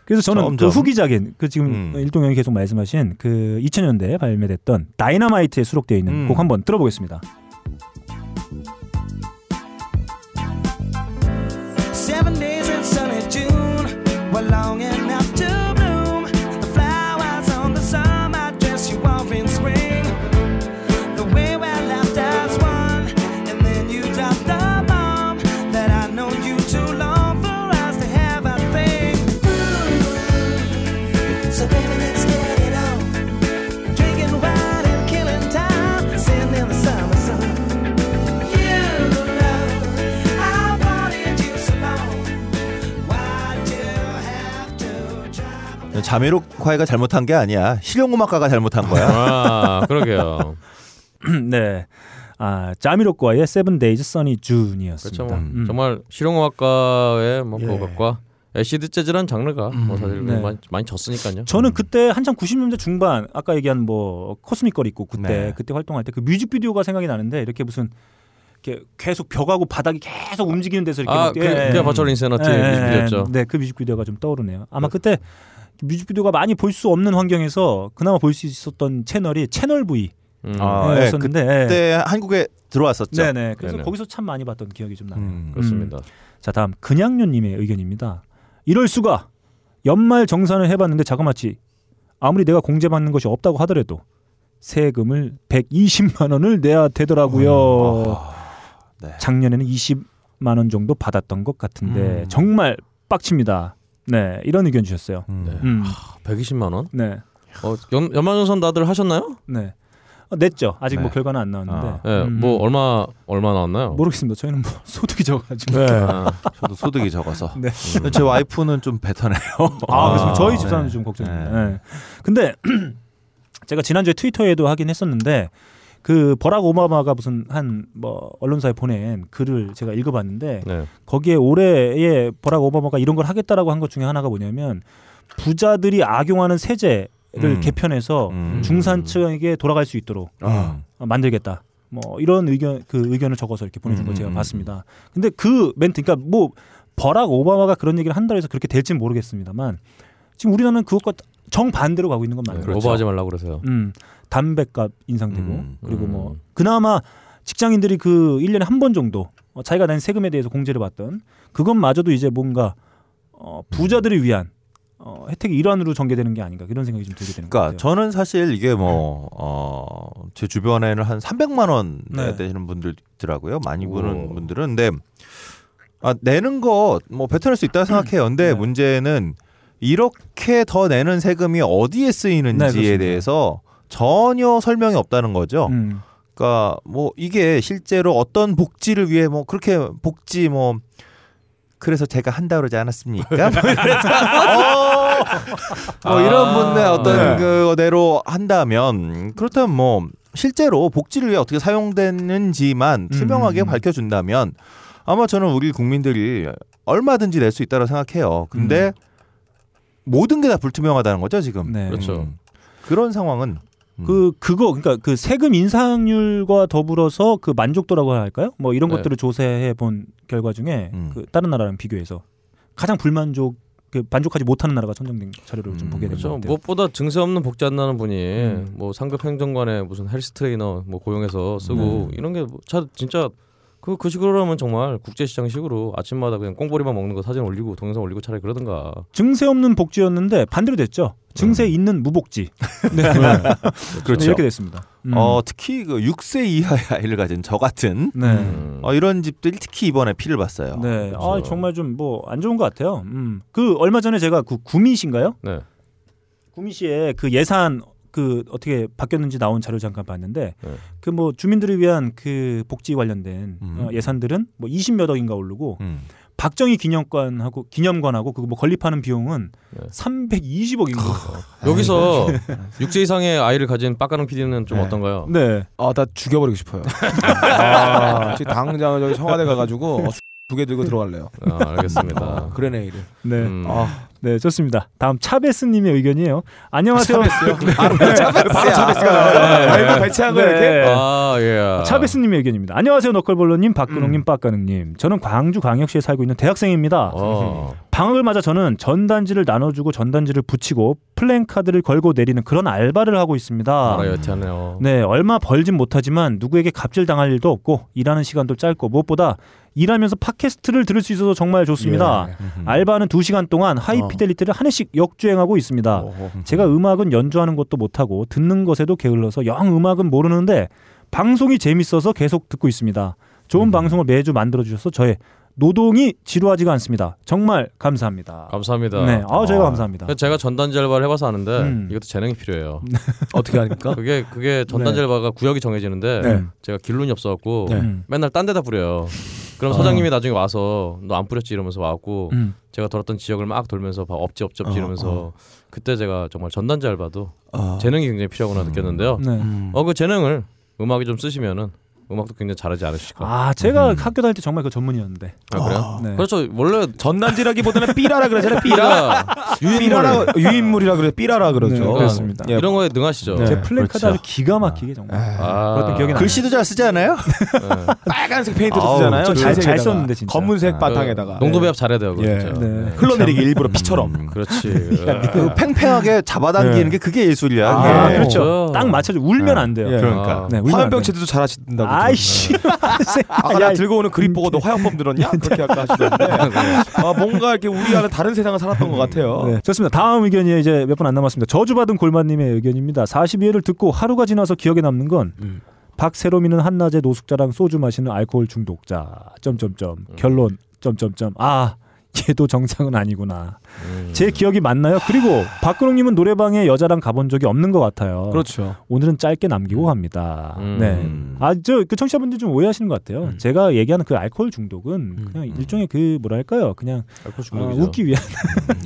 그래서 저는 점점. 그 후기작인 그 지금 음. 일동 형이 계속 말씀하신 그 2000년대에 발매됐던 다이너마이트에 수록되어 있는 음. 곡 한번 들어보겠습니다. Seven days in sunny June were long 자미로콰이가 잘못한 게 아니야. 실용음악가가 잘못한 거야. 아 그러게요. 네. 아, 자미로과의 Seven Days Sunny June이었습니다. 그렇죠. 뭐 음. 정말 실용음악가의 뭐 예. 그것과 애시드 재즈란 장르가 뭐 사실 네. 많이, 많이 졌으니까요. 저는 그때 한참 90년대 중반 아까 얘기한 뭐 코스믹 걸 있고 그때 네. 그때 활동할 때 그 뮤직비디오가 생각이 나는데 이렇게 무슨 이렇게 계속 벽하고 바닥이 계속 움직이는 데서 이렇게 아, 막 그, 예, 그게 버처 인세너티 예, 뮤직비디오였죠. 네, 그 뮤직비디오가 좀 떠오르네요. 아마 그때 뮤직비디오가 많이 볼 수 없는 환경에서 그나마 볼 수 있었던 채널이 채널 V 음, 아, 예, 였었는데 그때 한국에 들어왔었죠. 네네. 그래서 네네. 거기서 참 많이 봤던 기억이 좀 나요. 음. 그렇습니다. 자 다음 그냥요님의 의견입니다. 이럴 수가 연말 정산을 해봤는데 자그마치 아무리 내가 공제받는 것이 없다고 하더라도 세금을 120만 원을 내야 되더라고요. 네. 작년에는 20만 원 정도 받았던 것 같은데 음. 정말 빡칩니다. 네 이런 의견 주셨어요. 음. 네. 음, 120만 원? 네, 어, 연, 연말정산 다들 하셨나요? 네. 어, 냈죠. 아직 네. 뭐 결과는 안 나왔는데. 아. 네, 음, 뭐 얼마 얼마 나왔나요? 모르겠습니다. 저희는 뭐 소득이 적어가지고. 네. 아, 저도 소득이 적어서. 네. 근데 제 와이프는 좀 뱉어내요. 아, 그래서 저희 네. 집사는 좀 걱정입니다. 네. 네. 근데 제가 지난주에 트위터에도 하긴 했었는데 그 버락 오바마가 무슨 한 뭐 언론사에 보낸 글을 제가 읽어봤는데 네. 거기에 올해에 버락 오바마가 이런 걸 하겠다라고 한 것 중에 하나가 뭐냐면 부자들이 악용하는 세제를 음. 개편해서 음. 중산층에게 돌아갈 수 있도록 아. 어, 만들겠다. 뭐 이런 의견 그 의견을 적어서 이렇게 보내준 걸 음, 제가 음, 봤습니다. 근데 그 멘트, 그러니까 뭐 버락 오바마가 그런 얘기를 한다고 해서 그렇게 될지는 모르겠습니다만 지금 우리나라는 그것과 정 반대로 가고 있는 건 맞는 거죠. 오버하지 말라고 그러세요. 음, 담배값 인상되고 음, 그리고 음. 뭐 그나마 직장인들이 그 1년에 한 번 정도 어, 자기가 낸 세금에 대해서 공제를 받던 그것마저도 이제 뭔가 어, 부자들을 위한 어, 혜택의 일환으로 전개되는 게 아닌가 그런 생각이 좀 들게 되는 것 그러니까 같아요. 저는 사실 이게 뭐 어, 제 주변에는 한 300만 원 내야 네. 되시는 분들 있더라고요. 많이 오. 부는 분들은 근데 아, 내는 거 뭐 뱉어낼 수 있다고 생각해요. 근데 네. 문제는 이렇게 더 내는 세금이 어디에 네, 쓰이는지에 그렇습니다. 대해서 전혀 설명이 없다는 거죠. 음. 그러니까 뭐 이게 실제로 어떤 복지를 위해 뭐 그렇게 복지 뭐 그래서 제가 한다 그러지 않았습니까? 뭐 어, 뭐 이런 분의 어떤 네. 그대로 한다면 그렇다면 뭐 실제로 복지를 위해 어떻게 사용됐는지만 투명하게 음. 밝혀준다면 아마 저는 우리 국민들이 얼마든지 낼 수 있다고 생각해요. 근데 모든 게 다 불투명하다는 거죠 지금. 네. 그렇죠. 음. 그런 상황은 음. 그 그거 그러니까 그 세금 인상률과 더불어서 그 만족도라고 할까요? 뭐 이런 네. 것들을 조사해 본 결과 중에 음. 그 다른 나라랑 비교해서 가장 불만족 그 만족하지 못하는 나라가 선정된 자료를 좀 음, 보게 된것 그렇죠. 무엇보다 증세 없는 복지 한다는 분이 음. 뭐 상급 행정관에 무슨 헬스 트레이너 뭐 고용해서 쓰고 음. 이런 게뭐 자, 진짜 그, 그 식으로라면 정말 국제시장식으로 아침마다 그냥 꽁보리만 먹는 거 사진 올리고 동영상 올리고 차라리 그러든가. 증세 없는 복지였는데 반대로 됐죠. 증세 있는 무복지. 네. 그렇죠. 이렇게 됐습니다. 음. 어 특히 그 6세 이하의 아이를 가진 저 같은 네. 음. 어, 이런 집들이 특히 이번에 피를 봤어요. 네. 아, 그렇죠. 정말 좀 뭐 안 좋은 것 같아요. 음. 그 얼마 전에 제가 그 구미 씨인가요? 네. 구미 씨의 그 예산 그 어떻게 바뀌었는지 나온 자료 잠깐 봤는데 네. 그뭐 주민들을 위한 그 복지 관련된 음. 어, 예산들은 뭐 20몇 억인가 오르고 음. 박정희 기념관하고 기념관하고 그거 뭐 건립하는 비용은 네. 320억인 거예요. 여기서 6세 이상의 아이를 가진 빡가능 PD는 좀 네. 어떤가요? 네. 아, 나 죽여버리고 싶어요. 아, 지금 당장 저기 청와대 가가지고 두개 들고 들어갈래요. 아, 알겠습니다. 아, 그레네이드. 네. 음. 아, 네, 좋습니다. 다음 차베스님의 의견이에요. 안녕하세요. 바로 차베스가 나와요. 아, 이거 배치한 거야 이렇게? 네. 아, 예. 차베스님의 의견입니다. 안녕하세요, 너클볼러님, 박근홍님, 음. 빡가능님. 저는 광주 광역시에 살고 있는 대학생입니다. 어. 방학을 맞아 저는 전단지를 나눠주고 전단지를 붙이고 플랜카드를 걸고 내리는 그런 알바를 하고 있습니다. 알아요, 여태하네요. 네, 얼마 벌진 못하지만 누구에게 갑질 당할 일도 없고 일하는 시간도 짧고 무엇보다 일하면서 팟캐스트를 들을 수 있어서 정말 좋습니다. 예. 알바는 2시간 동안 하이피델리티를 한 해씩 역주행하고 있습니다. 어허. 제가 음악은 연주하는 것도 못하고 듣는 것에도 게을러서 영 음악은 모르는데 방송이 재밌어서 계속 듣고 있습니다. 좋은 방송을 매주 만들어 주셔서 저의 노동이 지루하지가 않습니다. 정말 감사합니다. 감사합니다. 네, 아 저희가 감사합니다. 그래서 제가 전단지 알바를 해봐서 아는데 음. 이것도 재능이 필요해요. 어떻게 하니까? 그게 그게 전단지 네. 알바가 구역이 정해지는데 네. 제가 길lun이 없어갖고 네. 음. 맨날 딴 데다 뿌려요. 그럼 어. 사장님이 나중에 와서 너 안 뿌렸지 이러면서 와갖고 음. 제가 돌았던 지역을 막 돌면서 막 업지 업지 업지 어, 이러면서 그때 제가 정말 전단지 알바도 아. 재능이 굉장히 필요하구나 느꼈는데요. 네. 음. 어그 재능을 음악에 좀 쓰시면은 음악도 굉장히 잘하지 않으실까. 아 제가 음. 학교 다닐 때 정말 그 전문이었는데. 아, 그래요? 아. 네. 그렇죠. 원래 전단지라기보다는 삐라라 그러잖아요. 삐라. 유인물 유인물이라 그래. 삐라라 그러죠. 네, 그렇습니다. 예. 이런 거에 능하시죠. 네. 제 플랜카드 그렇죠. 아주 기가 막히게 정말. 아, 기억이 나요. 글씨도 잘 쓰지 않아요? 네. 빨간색 페인트를 아우, 쓰잖아요. 좀 잘- 잘. 썼는데, 진짜. 검은색 아, 바탕에다가. 농도 배합 잘해야 돼요. 예. 네. 흘러내리기 일부러 피처럼. 음. 그렇지. 그 팽팽하게 잡아당기는 네. 게 그게 예술이야. 아. 그렇죠. 어. 딱 맞춰줘. 울면 네. 안 돼요. 예. 그러니까. 네, 울면 안 돼요. 화염병 치도 잘하신다고. 아이씨. 아까 야, 나 들고 오는 그림 보고 너 화염bom 들었냐? 그렇게 아까 하시던데. 아, 뭔가 이렇게 우리와는 다른 세상을 살았던 것 같아요. 네, 좋습니다. 다음 의견이 이제 몇 분 안 남았습니다. 저주받은 골반님의 의견입니다. 42회를 듣고 하루가 지나서 기억에 남는 건 음. 박세롬이는 한낮에 노숙자랑 소주 마시는 알코올 중독자. 점점점. 음. 결론. 점점점. 아. 얘도 정상은 아니구나. 음. 제 기억이 맞나요? 그리고 박근홍님은 노래방에 여자랑 가본 적이 없는 것 같아요. 그렇죠. 오늘은 짧게 남기고 갑니다. 음. 네. 아, 저 그 청취자분들 좀 오해하시는 것 같아요. 음. 제가 얘기하는 그 알코올 중독은 음. 그냥 일종의 그 뭐랄까요? 그냥 어. 웃기 위한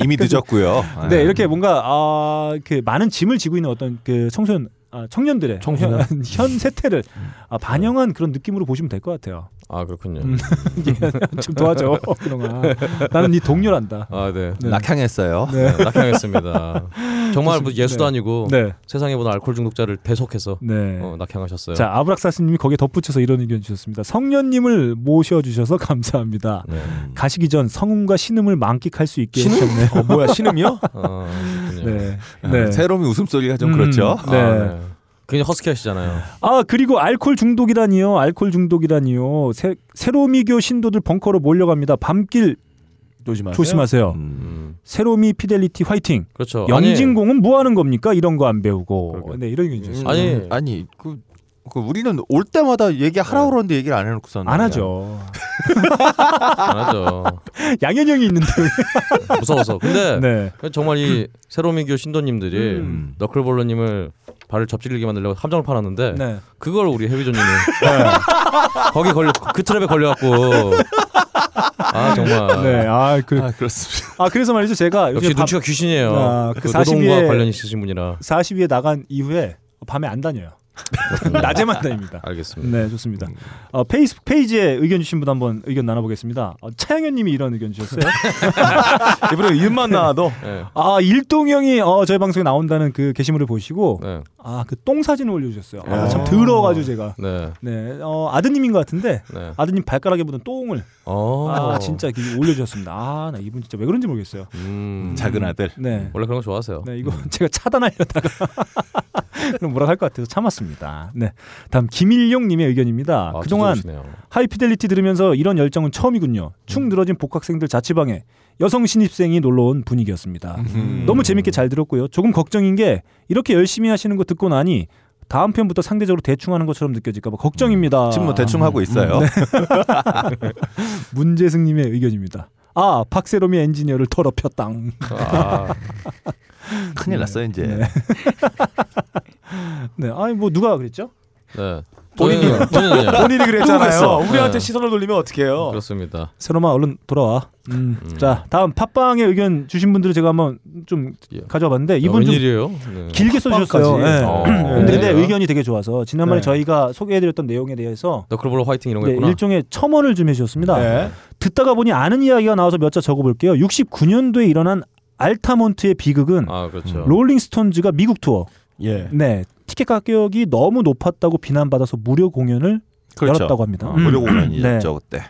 이미 늦었고요. 네, 이렇게 뭔가 아, 그 많은 짐을 지고 있는 어떤 그 청소년 아, 청년들의 청소년? 현, 현 세태를 아, 반영한 그런 느낌으로 보시면 될 것 같아요. 아 그렇군요. 음, 예, 좀 도와줘. 나는 네 동료란다. 아 네. 네. 낙향했어요. 네. 네, 낙향했습니다. 정말 뭐 예수도 네. 아니고 네. 세상에 보는 알코올 중독자를 배속해서 네. 어, 낙향하셨어요. 자 아브락사스님이 거기에 덧붙여서 이런 의견 주셨습니다. 성년님을 모셔주셔서 감사합니다. 네. 가시기 전 성음과 신음을 만끽할 수 있게 신음? 해주셨네요. 어, 뭐야 신음이요? 어. 네. 아, 네. 새롬이 웃음소리가 좀 음, 그렇죠. 네. 아, 네. 굉장히 허스키하시잖아요. 아 그리고 알코올 중독이라니요. 알코올 중독이라니요. 세, 세로미교 신도들 벙커로 몰려갑니다. 밤길 조심하세요. 조심하세요. 음. 세로미 피델리티 화이팅. 그렇죠. 영진공은 뭐 하는 겁니까? 이런 거 안 배우고. 그러게요. 네 이런 의견 주셨습니다. 아니, 음, 아니 그, 그 우리는 올 때마다 얘기하라고 그러는데 얘기를 안 해놓고서 안 하죠. 안 하죠. 양현영이 있는데. 무서워서. 근데 네. 정말 이 세로미교 신도님들이 음. 너클볼러님을 발을 접질리게 만들려고 함정을 팔았는데 네. 그걸 우리 해비조님이 거기 걸려 그 트랩에 걸려갖고 아 정말 네. 아, 그, 아 그렇습니다. 아 그래서 말이죠. 제가 역시 밤- 눈치가 귀신이에요. 아, 그그 노동과 40일 에 관련 있으신 분이라 40위에 나간 이후에 밤에 안 다녀요. 낮에만 다닙니다. 알겠습니다. 네, 좋습니다. 어, 페이스북 페이지에 의견 주신 분 한번 의견 나눠보겠습니다. 어, 차영현님이 이런 의견 주셨어요. 이번에 이름만 나와도 네. 아 일동 형이 어, 저희 방송에 나온다는 그 게시물을 보시고 네. 아 그 똥 사진을 올려주셨어요. 아, 아. 참 더러워가지고 제가. 네. 네, 어, 아드님인 것 같은데 네. 아드님 발가락에 묻은 똥을 어. 아 진짜 이렇게 올려주셨습니다. 아나 이분 진짜 왜 그런지 모르겠어요. 음. 작은 아들. 네. 원래 그런 거 좋아하세요. 네, 이거 제가 차단하려다가 그럼 뭐라 할 것 같아서 참았습니다. 네, 다음 김일용님의 의견입니다. 아, 그동안 좋으시네요. 하이피델리티 들으면서 이런 열정은 처음이군요. 축 늘어진 복학생들 자취방에 여성 신입생이 놀러 온 분위기였습니다. 음. 너무 재밌게 잘 들었고요. 조금 걱정인 게 이렇게 열심히 하시는 거 듣고 나니 다음 편부터 상대적으로 대충 하는 것처럼 느껴질까봐 걱정입니다. 지금 뭐 대충 하고 있어요. 네. 문재승님의 의견입니다. 아 박세롬이 엔지니어를 더럽혔당. 아, 큰일 났어 이제. 네. 네, 아니 뭐 누가 그랬죠? 네. 본인이요. 본인이요. 본인이 그랬잖아요. 우리한테 네. 시선을 돌리면 어떡해요? 그렇습니다. 세롬아 얼른 돌아와. 음. 음. 자 다음 팟빵에 의견 주신 분들을 제가 한번 좀 예. 가져와봤는데 아, 이분 좀? 네. 길게 써주셨어요. 네. 어. 근데, 근데 네. 의견이 되게 좋아서 지난번에 네. 저희가 소개해드렸던 내용에 대해서 너클볼러 화이팅 이런 거 네, 했구나. 일종의 첨언을 좀 해주셨습니다. 네. 듣다가 보니 아는 이야기가 나와서 몇 자 적어볼게요. 69년도에 일어난 알타몬트의 비극은 아 그렇죠. 롤링스톤즈가 미국 투어. 예. 네. 티켓 가격이 너무 높았다고 비난받아서 무료 공연을 그렇죠. 열었다고 합니다. 어, 음. 무료 공연이었죠 네. 그때.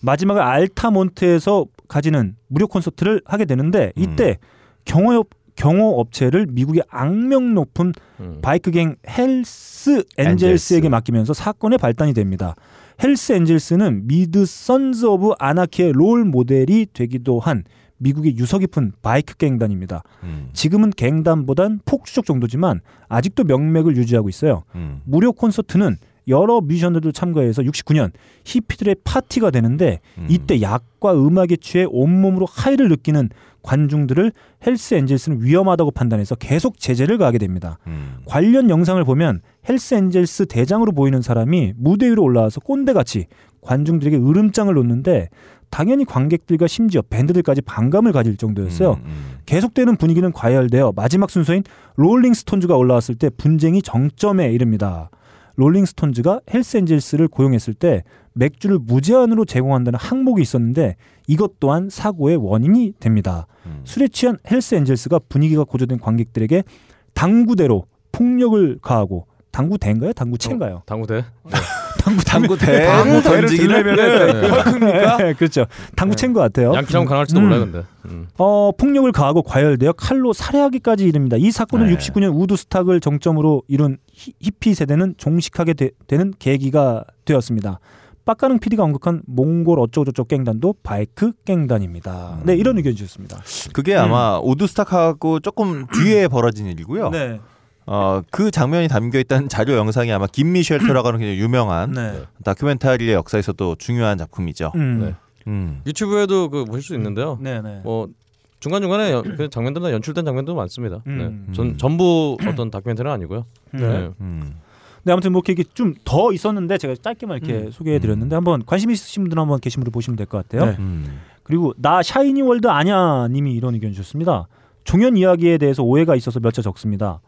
마지막에 알타몬트에서 가지는 무료 콘서트를 하게 되는데 이때 경호업 경호 업체를 미국의 악명 높은 음. 바이크갱 헬스 엔젤스에게 엔젤스. 맡기면서 사건의 발단이 됩니다. 헬스 엔젤스는 미드 Sons of Anarchy의 롤 모델이 되기도 한 미국의 유서 깊은 바이크 갱단입니다. 음. 지금은 갱단보단 폭주족 정도지만 아직도 명맥을 유지하고 있어요. 음. 무료 콘서트는 여러 뮤지션들도 참가해서 69년 히피들의 파티가 되는데 음. 이때 약과 음악에 취해 온몸으로 하이를 느끼는 관중들을 헬스 엔젤스는 위험하다고 판단해서 계속 제재를 가하게 됩니다. 음. 관련 영상을 보면 헬스 엔젤스 대장으로 보이는 사람이 무대 위로 올라와서 꼰대같이 관중들에게 으름장을 놓는데 당연히 관객들과 심지어 밴드들까지 반감을 가질 정도였어요. 음, 음. 계속되는 분위기는 과열되어 마지막 순서인 롤링스톤즈가 올라왔을 때 분쟁이 정점에 이릅니다. 롤링스톤즈가 헬스엔젤스를 고용했을 때 맥주를 무제한으로 제공한다는 항목이 있었는데 이것 또한 사고의 원인이 됩니다. 음. 술에 취한 헬스엔젤스가 분위기가 고조된 관객들에게 당구대로 폭력을 가하고 당구대인가요? 당구채인가요? 당구대. 당구 당구대를 당구대를 던지기는 들려면은 네. 헐크입니까? 네, 그렇죠. 당구채인 것 같아요. 양키랑 강할지도 음. 몰라요, 근데. 음. 어, 폭력을 가하고 과열되어 칼로 살해하기까지 이릅니다. 이 사건은 네. 69년 우드스탁을 정점으로 이룬 히, 히피 세대는 종식하게 되, 는 계기가 되었습니다. 빡가능 PD가 언급한 몽골 어쩌고저쩌고 갱단도 바이크 갱단입니다. 네, 이런 의견 주셨습니다. 그게 아마 우드스탁하고 조금 뒤에 벌어진 일이고요. 네. 어, 그 장면이 담겨 있던 자료 영상이 아마 Gimme Shelter라고 하는 굉장히 유명한 네. 다큐멘터리의 역사에서도 중요한 작품이죠. 음. 네. 음. 유튜브에도 그 보실 수 있는데요. 네, 네. 뭐 중간 중간에 그 장면들은 연출된 장면도 많습니다. 음. 네. 전 전부 어떤 다큐멘터리는 아니고요. 네. 네. 음. 네, 아무튼 뭐 이렇게 좀 더 있었는데 제가 짧게만 이렇게 소개해 드렸는데 한번 관심 있으신 분들은 한번 게시물을 보시면 될 것 같아요. 네. 음. 그리고 나 샤이니 월드 아냐 님이 이런 의견 주셨습니다. 종현 이야기에 대해서 오해가 있어서 몇 자 적습니다.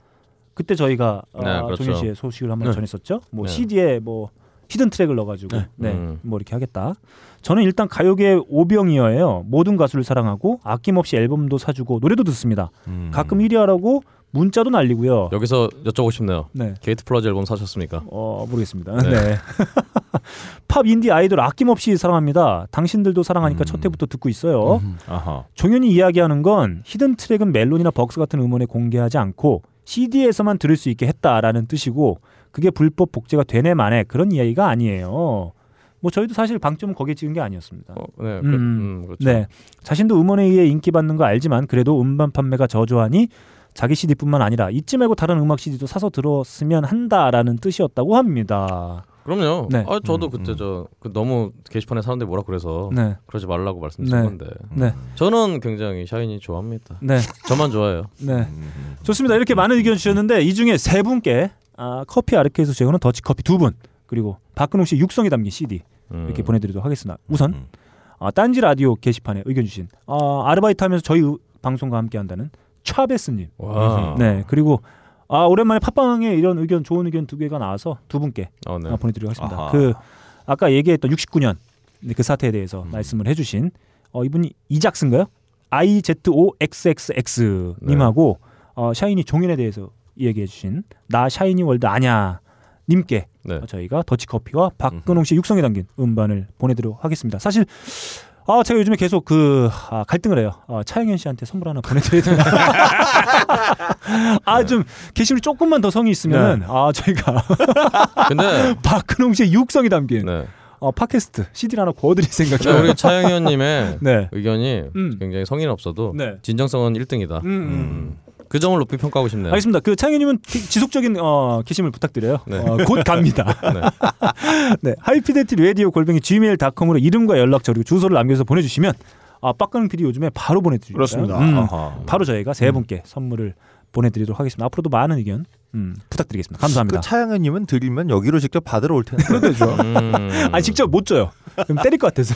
그때 저희가 네, 아, 그렇죠. 종현 씨의 소식을 한번 네. 전했었죠. 뭐 네. CD에 뭐 hidden track을 넣어가지고 네. 네, 음. 뭐 이렇게 하겠다. 저는 일단 가요계 오병이어예요. 모든 가수를 사랑하고 아낌없이 앨범도 사주고 노래도 듣습니다. 음. 가끔 1위 하라고 문자도 날리고요. 여기서 여쭤보고 싶네요. 네. 게이트 플라워즈 앨범 사셨습니까? 어 모르겠습니다. 네. 네. 팝 인디 아이돌 아낌없이 사랑합니다. 당신들도 사랑하니까 첫 회부터 듣고 있어요. 아하. 종현이 이야기하는 건 hidden track은 멜론이나 벅스 같은 음원에 공개하지 않고 CD에서만 들을 수 있게 했다라는 뜻이고 그게 불법 복제가 되네 마네 그런 이야기가 아니에요. 뭐 저희도 사실 방점은 거기에 찍은 게 아니었습니다. 네, 그- 음, 그렇죠. 네. 자신도 음원에 의해 인기 받는 거 알지만 그래도 음반 판매가 저조하니 자기 CD뿐만 아니라 잊지 말고 다른 음악 CD도 사서 들었으면 한다라는 뜻이었다고 합니다. 그럼요. 네. 아 저도 그때 저그 너무 게시판에 사람들이 뭐라 그래서 네. 그러지 말라고 말씀드린 네. 건데. 네. 저는 굉장히 샤이니 좋아합니다. 네. 저만 좋아해요. 네. 좋습니다. 이렇게 많은 의견 주셨는데 이 중에 세 분께 아, 커피 아르케에서 제공하는 더치 커피 두 분 그리고 박근홍 씨 육성이 담긴 CD 음. 이렇게 보내드리도록 하겠습니다. 우선 아, 딴지 라디오 게시판에 의견 주신 아, 아르바이트 하면서 저희 의- 방송과 함께한다는 차베스님. 와. 네 그리고 아, 오랜만에 팟빵에 이런 의견 좋은 의견 두 개가 나와서 두 분께 어, 네. 아, 보내드리도록 하겠습니다. 아하. 그 아까 얘기했던 69년 그 사태에 대해서 말씀을 해주신 어, 이분이 이작스인가요? I Z O X X X 님하고 어, 샤이니 종현에 대해서 얘기해 주신 나 샤이니 월드 아냐 님께 네. 어, 저희가 더치 커피와 박근홍 씨 육성이 담긴 음반을 보내드리도록 하겠습니다. 사실 아 제가 요즘에 계속 그 아, 갈등을 해요. 아, 차영현 씨한테 선물 하나 보내드려야 되나? 아 좀 게시물이 조금만 더 성의 있으면 네. 아 저희가 근데 박근홍 씨의 육성이 담긴 네. 어, 팟캐스트 CD를 하나 구워드릴 생각이에요. 우리 차영현님의 네. 의견이 음. 굉장히 성의 없어도 네. 진정성은 1등이다. 음, 음. 그 점을 높이 평가하고 싶네요. 알겠습니다. 그 창현님은 기- 지속적인 어, 게시물 부탁드려요. 네. 어, 곧 갑니다. 네. 하이피델티 라디오 골뱅이 gmail.com으로 이름과 연락처 그리고 주소를 남겨서 보내주시면 아 빡가는 PD 요즘에 바로 보내드립니다. 그렇습니다. 음. 바로 저희가 세 분께 선물을 보내드리도록 하겠습니다. 앞으로도 많은 의견 음, 부탁드리겠습니다. 감사합니다. 그 차영현님은 드리면 여기로 직접 받으러 올 텐데. 그렇죠. 아니 직접 못 줘요. 그럼 때릴 것 같아서.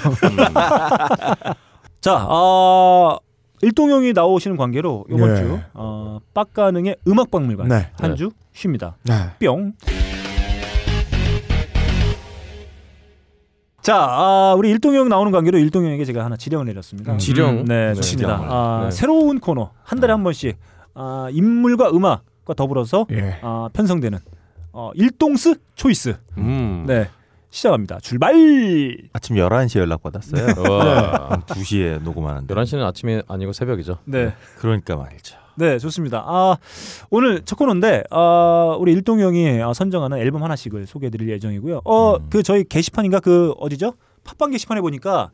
자, 어, 일동형이 나오시는 관계로 이번 예. 주 어, 빡가능의 음악박물관 네. 한주 쉽니다. 네. 뿅. 자, 아, 우리 일동형 나오는 관계로 일동형에게 제가 하나 지령을 내렸습니다. 음, 지령? 음, 네, 네, 좋습니다. 아, 네. 새로운 코너 한 달에 한 번씩 아, 인물과 음악과 더불어서 예. 아, 편성되는 어, 일동스 초이스. 음. 네. 시작합니다. 출발. 아침 11시에 연락 받았어요. 와. 한 2시에 녹음하는데. 11시는 아침이 아니고 새벽이죠. 네. 그러니까 말이죠. 네, 좋습니다. 아, 오늘 첫 코너인데, 아, 우리 일동 형이 아, 선정하는 앨범 하나씩을 소개해 드릴 예정이고요. 어, 그 저희 게시판인가 그 어디죠? 팟빵 게시판에 보니까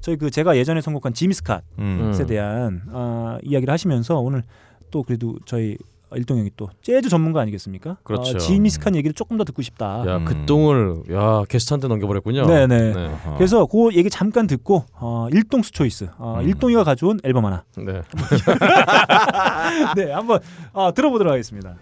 저희 그 제가 예전에 선곡한 지미스캇에 음. 대한 아, 이야기를 하시면서 오늘 또 그래도 저희 일동형이 또 재즈 전문가 아니겠습니까? 그렇죠. 어, 지미스캇 얘기를 조금 더 듣고 싶다. 야, 그 똥을 야, 게스트한테 넘겨버렸군요. 음. 네네. 네. 그래서 그 얘기 잠깐 듣고 어, 일동수 초이스, 어, 일동이가 가져온 앨범 하나. 네. 네, 한번 어, 들어보도록 하겠습니다.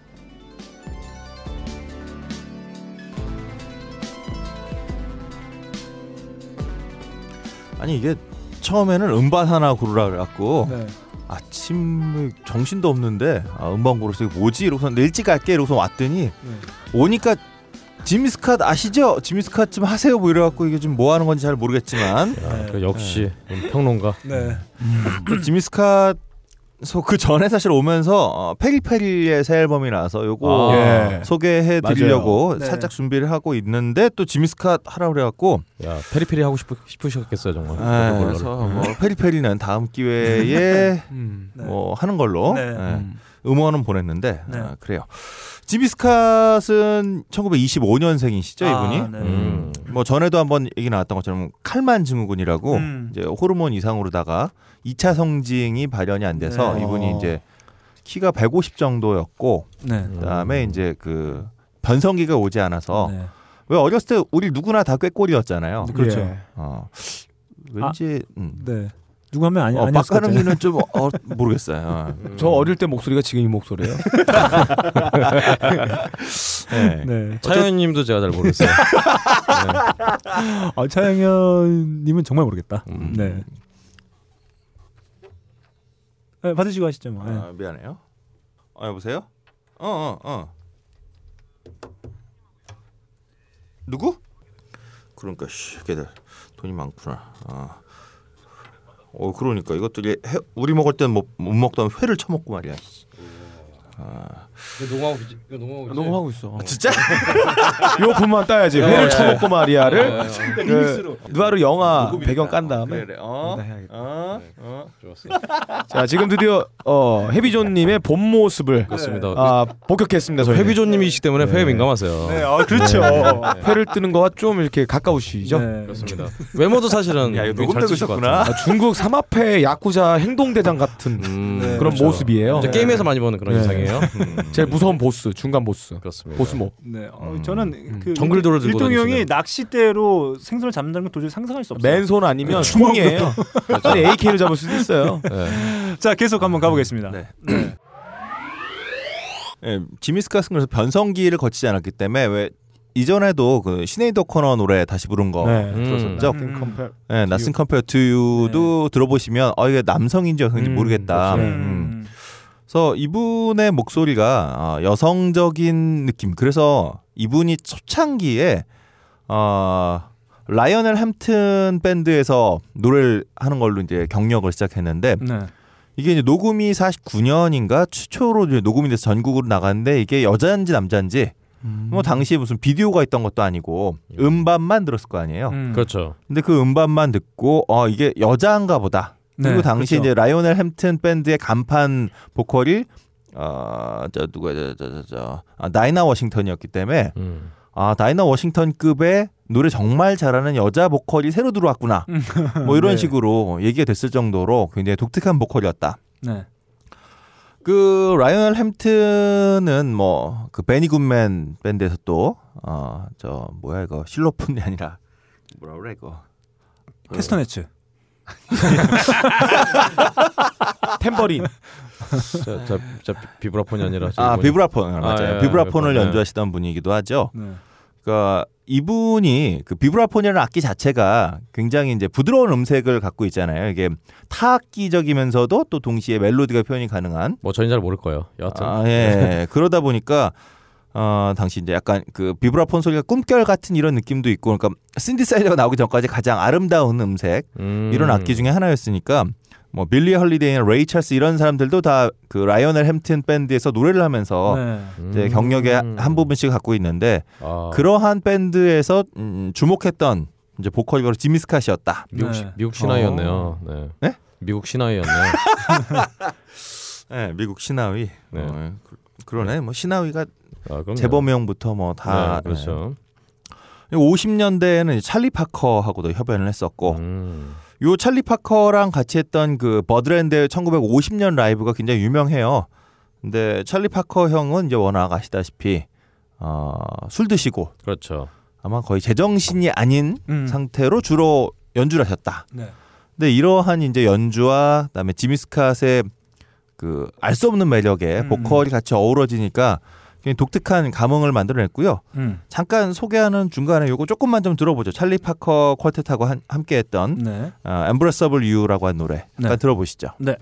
아니 이게 처음에는 음반 하나 고르라 그래갖고 네. 아침 정신도 없는데 아, 음반 고르서 이거 뭐지 이러고서 일찍 갈게 이러고서 왔더니 오니까 지미스캇 아시죠? 지미스캇 좀 하세요 뭐 이래갖고 이게 지금 뭐 하는 건지 잘 모르겠지만 야, 그 역시 평론가. 네. 그 지미스캇 그 전에 사실 오면서 어, 페리페리의 새 앨범이 나와서 요거 아. 예. 소개해 드리려고. 네. 살짝 준비를 하고 있는데 또 지미스캇 하라 그래갖고 야, 페리페리 하고 싶으, 싶으셨겠어요, 정말. 아, 그걸로. 그래서 뭐 페리페리는 다음 기회에 음. 뭐 하는 걸로 네. 예, 음원은 보냈는데 네. 아, 그래요. 지미스캇은 1925년생이시죠 아, 이분이. 네. 음. 뭐 전에도 한번 얘기 나왔던 것처럼 칼만 증후군이라고 음. 이제 호르몬 이상으로다가 2차 성징이 발현이 안 돼서 네. 이분이 어. 이제 키가 150 정도였고 네. 그다음에 이제 그 변성기가 오지 않아서 네. 왜 어렸을 때 우리 누구나 다 꾀꼬리였잖아요. 그렇죠. 예. 어. 왠지 음. 네. 누구 하면 아니 어, 아니었을 것 같아요. 빡가는기는 좀 어, 모르겠어요. 어. 저 어릴 때 목소리가 지금 이 목소리예요. 네. 네. 차영님도 제가 잘 모르겠어요. 아, 차영현님은 정말 모르겠다. 음. 네. 네. 받으시고 하시죠. 뭐. 네. 아, 미안해요. 어, 여보세요? 어, 어, 어. 누구? 그러니까 씨, 걔들 돈이 많구나. 아. 어, 그러니까 이것들이 해, 우리 먹을 때는 뭐, 못 먹던 회를 처먹고 말이야. 씨. 아. 이거 녹음하고 있지. 이거 녹음하고 있지. 녹음하고 있어. 진짜? 요 부분만 따야지. 어, 회를 예. 처먹고 말이야를 어, 어, 어. 그 누아르 영화 배경 깐 다음에 그래, 그래. 어, 네, 해야겠다. 어, 어. 좋았어. 자 지금 드디어 어, 해비존님의 본 모습을 그렇습니다. 아, 복격했습니다. 저희 회비조님이시기 때문에 회에 민감하세요. 네, 아, 그렇죠. 회를 뜨는 거와 좀 이렇게 가까우시죠? 네. 그렇습니다. 외모도 사실은 야, 녹음 되고 쓰실 것 있었구나. 아, 중국 삼합회 야쿠자 행동대장 같은 음, 그런 그렇죠. 모습이에요. 이제 게임에서 많이 보는 그런 네. 인상이에요. 음. 제일 무서운 보스, 중간 보스, 그렇습니다. 보스 몹. 네, 어, 음. 저는 그 정글도를 들고 일동 형이 다니시는. 낚싯대로 생선을 잡는다는 건 도저히 상상할 수 없어요. 맨손 아니면 총이에요. 아니 AK를 잡을 수도 있어요. 네. 자, 계속 한번 가보겠습니다. 네. 예, 지미 스캇은 그래서 변성기를 거치지 않았기 때문에 왜 이전에도 그 시네이드 오코너 노래 다시 부른 거 네, 음. 들었었죠. 음. 예, Nothing Compares to You도 들어보시면 어 이게 남성인지 여성인지 음, 모르겠다. 그렇죠. 음. 그래서 이분의 목소리가 어, 여성적인 느낌. 그래서 이분이 초창기에 어 라이오넬 햄튼 밴드에서 노래를 하는 걸로 이제 경력을 시작했는데 네. 이게 이제 녹음이 49년인가 최초로 이제 녹음이 돼서 전국으로 나갔는데 이게 여자인지 남자인지 뭐 당시에 무슨 비디오가 있던 것도 아니고 음반만 들었을 거 아니에요. 음. 그렇죠. 근데 그 음반만 듣고 어 이게 여자인가 보다. 그리고 네, 당시 그렇죠. 이제 라이오넬 햄튼 밴드의 간판 보컬이 어저 누구야 저저저 아, 다이나 워싱턴이었기 때문에 음. 아 다이나 워싱턴급의 노래 정말 잘하는 여자 보컬이 새로 들어왔구나. 뭐 이런 네. 식으로 얘기가 됐을 정도로 굉장히 독특한 보컬이었다. 네. 그 라이오넬 햄튼은 뭐 그 베니 굿맨 밴드에서 또 어 저 뭐야 이거 실로폰이 아니라 뭐라 그래 이거 캐스터네츠. 템버린. 자, 자, 자 비브라폰이 아니라 아 비브라폰 맞아요. 아, 예, 비브라폰을 비브라폰, 예. 연주하시던 분이기도 하죠. 네. 그러니까 이분이 그 비브라폰이라는 악기 자체가 굉장히 이제 부드러운 음색을 갖고 있잖아요. 이게 타악기적이면서도 또 동시에 멜로디가 표현이 가능한. 뭐 저희는 잘 모를 거예요. 여하튼 아, 예. 그러다 보니까 어 당시 이제 약간 그 비브라폰 소리가 꿈결 같은 이런 느낌도 있고, 그러니까 신디사이저가 나오기 전까지 가장 아름다운 음색 음. 이런 악기 중에 하나였으니까 뭐 빌리 헐리데이나 레이 찰스 이런 사람들도 다 그 라이오넬 햄튼 밴드에서 노래를 하면서 네. 이제 경력의 한 부분씩 갖고 있는데 음. 아, 그러한 밴드에서 음, 주목했던 이제 보컬이 바로 지미 스캇이었다. 미국 네. 시, 미국 시나위였네요. 네. 네? 미국 시나위였네요. 네, 미국 시나위. 네. 어, 그, 그러네. 뭐 시나위가 아. 재범형부터 뭐다 네, 그렇죠. 50년대에는 찰리 파커하고도 협연을 했었고 음. 요 찰리 파커랑 같이 했던 그 버드랜드 1950년 라이브가 굉장히 유명해요. 근데 찰리 파커 형은 이제 워낙 아시다시피 어, 술 드시고 그렇죠. 아마 거의 제정신이 아닌 음. 상태로 주로 연주를 하셨다. 네. 근데 이러한 이제 연주와 그다음에 지미 스캇의 그 알 수 없는 매력에 음. 보컬이 같이 어우러지니까 독특한 감흥을 만들어냈고요. 음. 잠깐 소개하는 중간에 요거 조금만 좀 들어보죠. 찰리 파커 퀄텟하고 한- 함께했던 네. 어, Embraceable You라고 한 노래 잠깐 네. 들어보시죠. 네.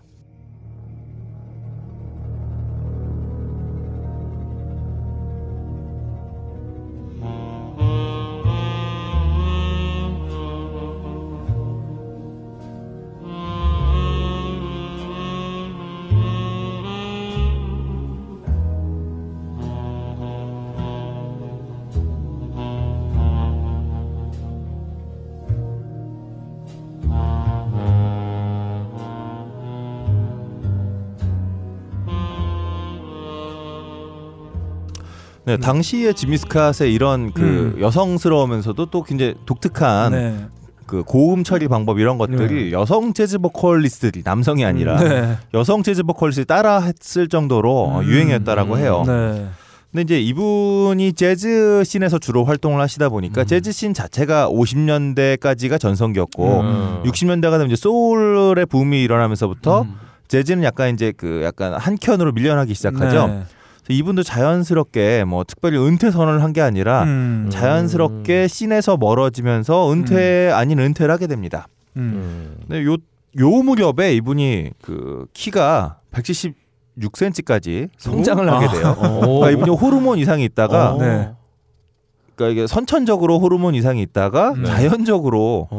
네, 당시에 지미 스캇의 이런 그 음. 여성스러우면서도 또 굉장히 독특한 네. 그 고음 처리 방법 이런 것들이 여성 재즈 보컬리스트들이 남성이 아니라 네. 여성 재즈 보컬리스트들이 따라 했을 정도로 어, 음. 유행이었다라고 해요. 네. 근데 이제 이분이 재즈 scene에서 주로 활동을 하시다 보니까 재즈 씬 자체가 50년대까지가 전성기였고 음. 60년대가 되면 이제 소울의 붐이 일어나면서부터 재즈는 약간 이제 그 약간 한 켠으로 밀려나기 시작하죠. 네. 그래서 이분도 자연스럽게 뭐 특별히 은퇴 선언을 한 게 아니라 음. 자연스럽게 scene에서 멀어지면서 은퇴 아닌 은퇴를 하게 됩니다. 음. 음. 근데 요, 요 무렵에 이분이 그 키가 170 176cm까지 성장을 하게 아. 돼요. 어. 그러니까 이분이 호르몬 이상이 있다가 어. 네. 그러니까 이게 선천적으로 호르몬 이상이 있다가 네. 자연적으로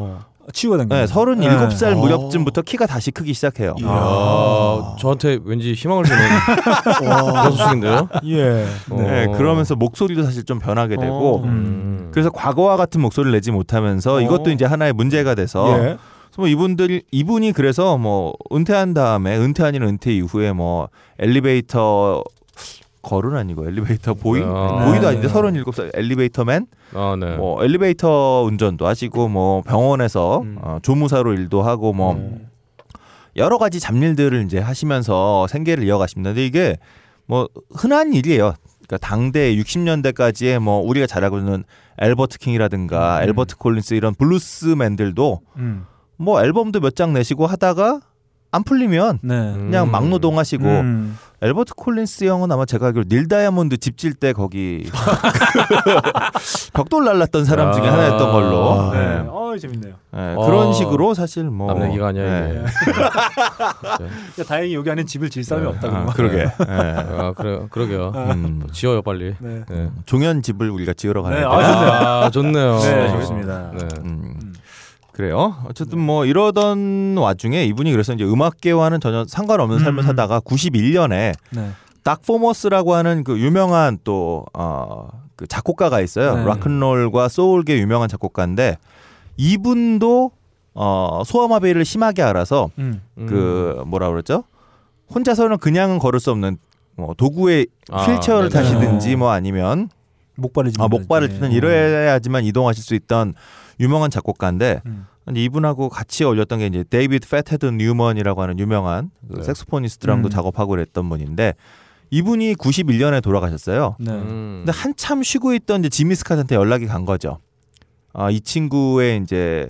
치유가 된 네, 거예요. 37살 네. 무렵쯤부터 키가 다시 크기 시작해요. 이야, 저한테 왠지 희망을 주는 소식인데요. 예. 네, 어. 그러면서 목소리도 사실 좀 변하게 되고 어. 음. 그래서 과거와 같은 목소리를 내지 못하면서 이것도 이제 하나의 문제가 돼서 예. 뭐 이분들 이분이 그래서 뭐 은퇴한 다음에 은퇴 아닌 은퇴 이후에 뭐 엘리베이터 걸은 아니고 엘리베이터 보이 아. 보이도 네. 아닌데 37살 엘리베이터맨 아, 네. 뭐 엘리베이터 운전도 하시고 뭐 병원에서 음. 어, 조무사로 일도 하고 뭐 여러 가지 잡일들을 이제 하시면서 생계를 이어가십니다. 근데 이게 뭐 흔한 일이에요. 그러니까 당대 60년대까지의 뭐 우리가 잘 알고 있는 앨버트 킹이라든가 음. 앨버트 콜린스 이런 bluesman들도 음. 뭐 앨범도 몇 장 내시고 하다가 안 풀리면 네. 그냥 막노동하시고 음. 앨버트 콜린스 형은 아마 제가 알기로 닐 다이아몬드 집 질 때 거기 벽돌 날랐던 사람 중에 아. 하나였던 걸로 네. 네. 어 재밌네요. 네, 어. 그런 식으로 사실 뭐남 얘기가 아니야 이게. 네. 야, 다행히 여기 안에 집을 질 사람이 없다. 아, 그러게. 네. 아 그래 그러게요. 음. 지어요 빨리. 네. 네. 종현 집을 우리가 지으러 가야 네, 돼. 아, 좋네요. 아, 좋네요. 네, 좋습니다. 네. 음. 그래요. 어쨌든 뭐 이러던 와중에 이분이 그래서 이제 음악계와는 전혀 상관없는 삶을 음. 살다가 91년에 네. 닥 포머스라고 하는 그 유명한 또 어, 그 작곡가가 있어요. 네. 락큰롤과 소울계 유명한 작곡가인데 이분도 어, 소아마비를 심하게 앓아서 음. 그 뭐라 그러죠? 혼자서는 그냥은 걸을 수 없는 뭐 도구에 아, 휠체어를 네네. 타시든지 뭐 아니면 목발을 아, 목발을 짚는다든지. 튀는 이래야지만 이동하실 수 있던 유명한 작곡가인데 음. 이분하고 같이 어울렸던 게 이제 데이비드 패테드 뉴먼이라고 하는 유명한 그 네. 색소포니스트랑도 음. 작업하고 그랬던 분인데 이분이 91년에 돌아가셨어요. 네. 음. 근데 한참 쉬고 있던 이제 지미 스캇한테 연락이 간 거죠. 아, 이 친구의 이제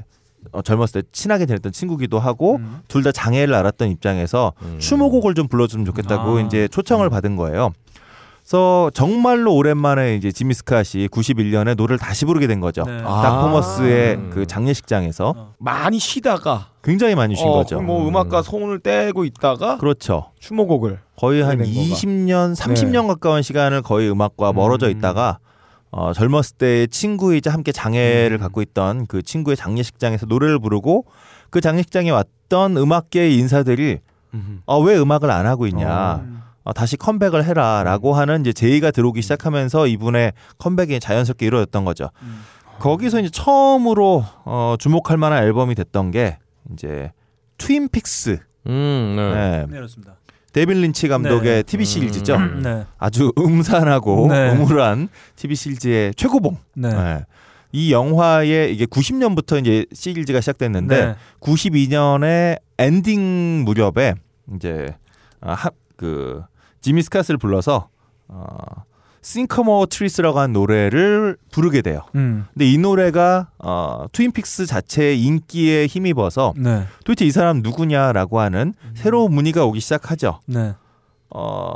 어, 젊었을 때 친하게 지냈던 친구기도 하고 음. 둘다 장애를 알았던 입장에서 음. 추모곡을 좀 불러주면 좋겠다고 아. 이제 초청을 받은 거예요. 그래서 정말로 오랜만에 이제 지미 스캇이 91년에 노래를 다시 부르게 된 거죠. 네. 아. 닥포머스의 음. 그 장례식장에서 어. 많이 쉬다가 굉장히 많이 쉰 어, 거죠. 뭐 음악가 손을 떼고 있다가 그렇죠. 추모곡을 거의 한낸 거가. 20년, 30년 가까운 시간을 거의 음악과 멀어져 음. 있다가 어, 젊었을 때 친구이자 함께 장애를 음. 갖고 있던 그 친구의 장례식장에서 노래를 부르고 그 장례식장에 왔던 음악계의 인사들이 아, 왜 음악을 안 하고 있냐. 음. 아, 다시 컴백을 해라라고 하는 이제 제의가 들어오기 시작하면서 이분의 컴백이 자연스럽게 이루어졌던 거죠. 음. 거기서 이제 처음으로 어, 주목할 만한 앨범이 됐던 게 이제 트윈픽스. 음, 네. 네. 네, 그렇습니다. 데빗 린치 감독의 네. TV 시리즈죠. 음. 네. 아주 음산하고 네. 음울한 TV 시리즈의 최고봉. 네. 네. 이 영화의 이게 90년부터 이제 시리즈가 시작됐는데 네. 92년에 엔딩 무렵에 이제 아, 하, 그 지미 스캇을 불러서 어, Sycamore Trees라고 하는 노래를 부르게 돼요. 음. 근데 이 노래가 어, 트윈픽스 자체의 인기에 힘입어서 네. 도대체 이 사람 누구냐라고 하는 새로운 문의가 오기 시작하죠. 네. 어,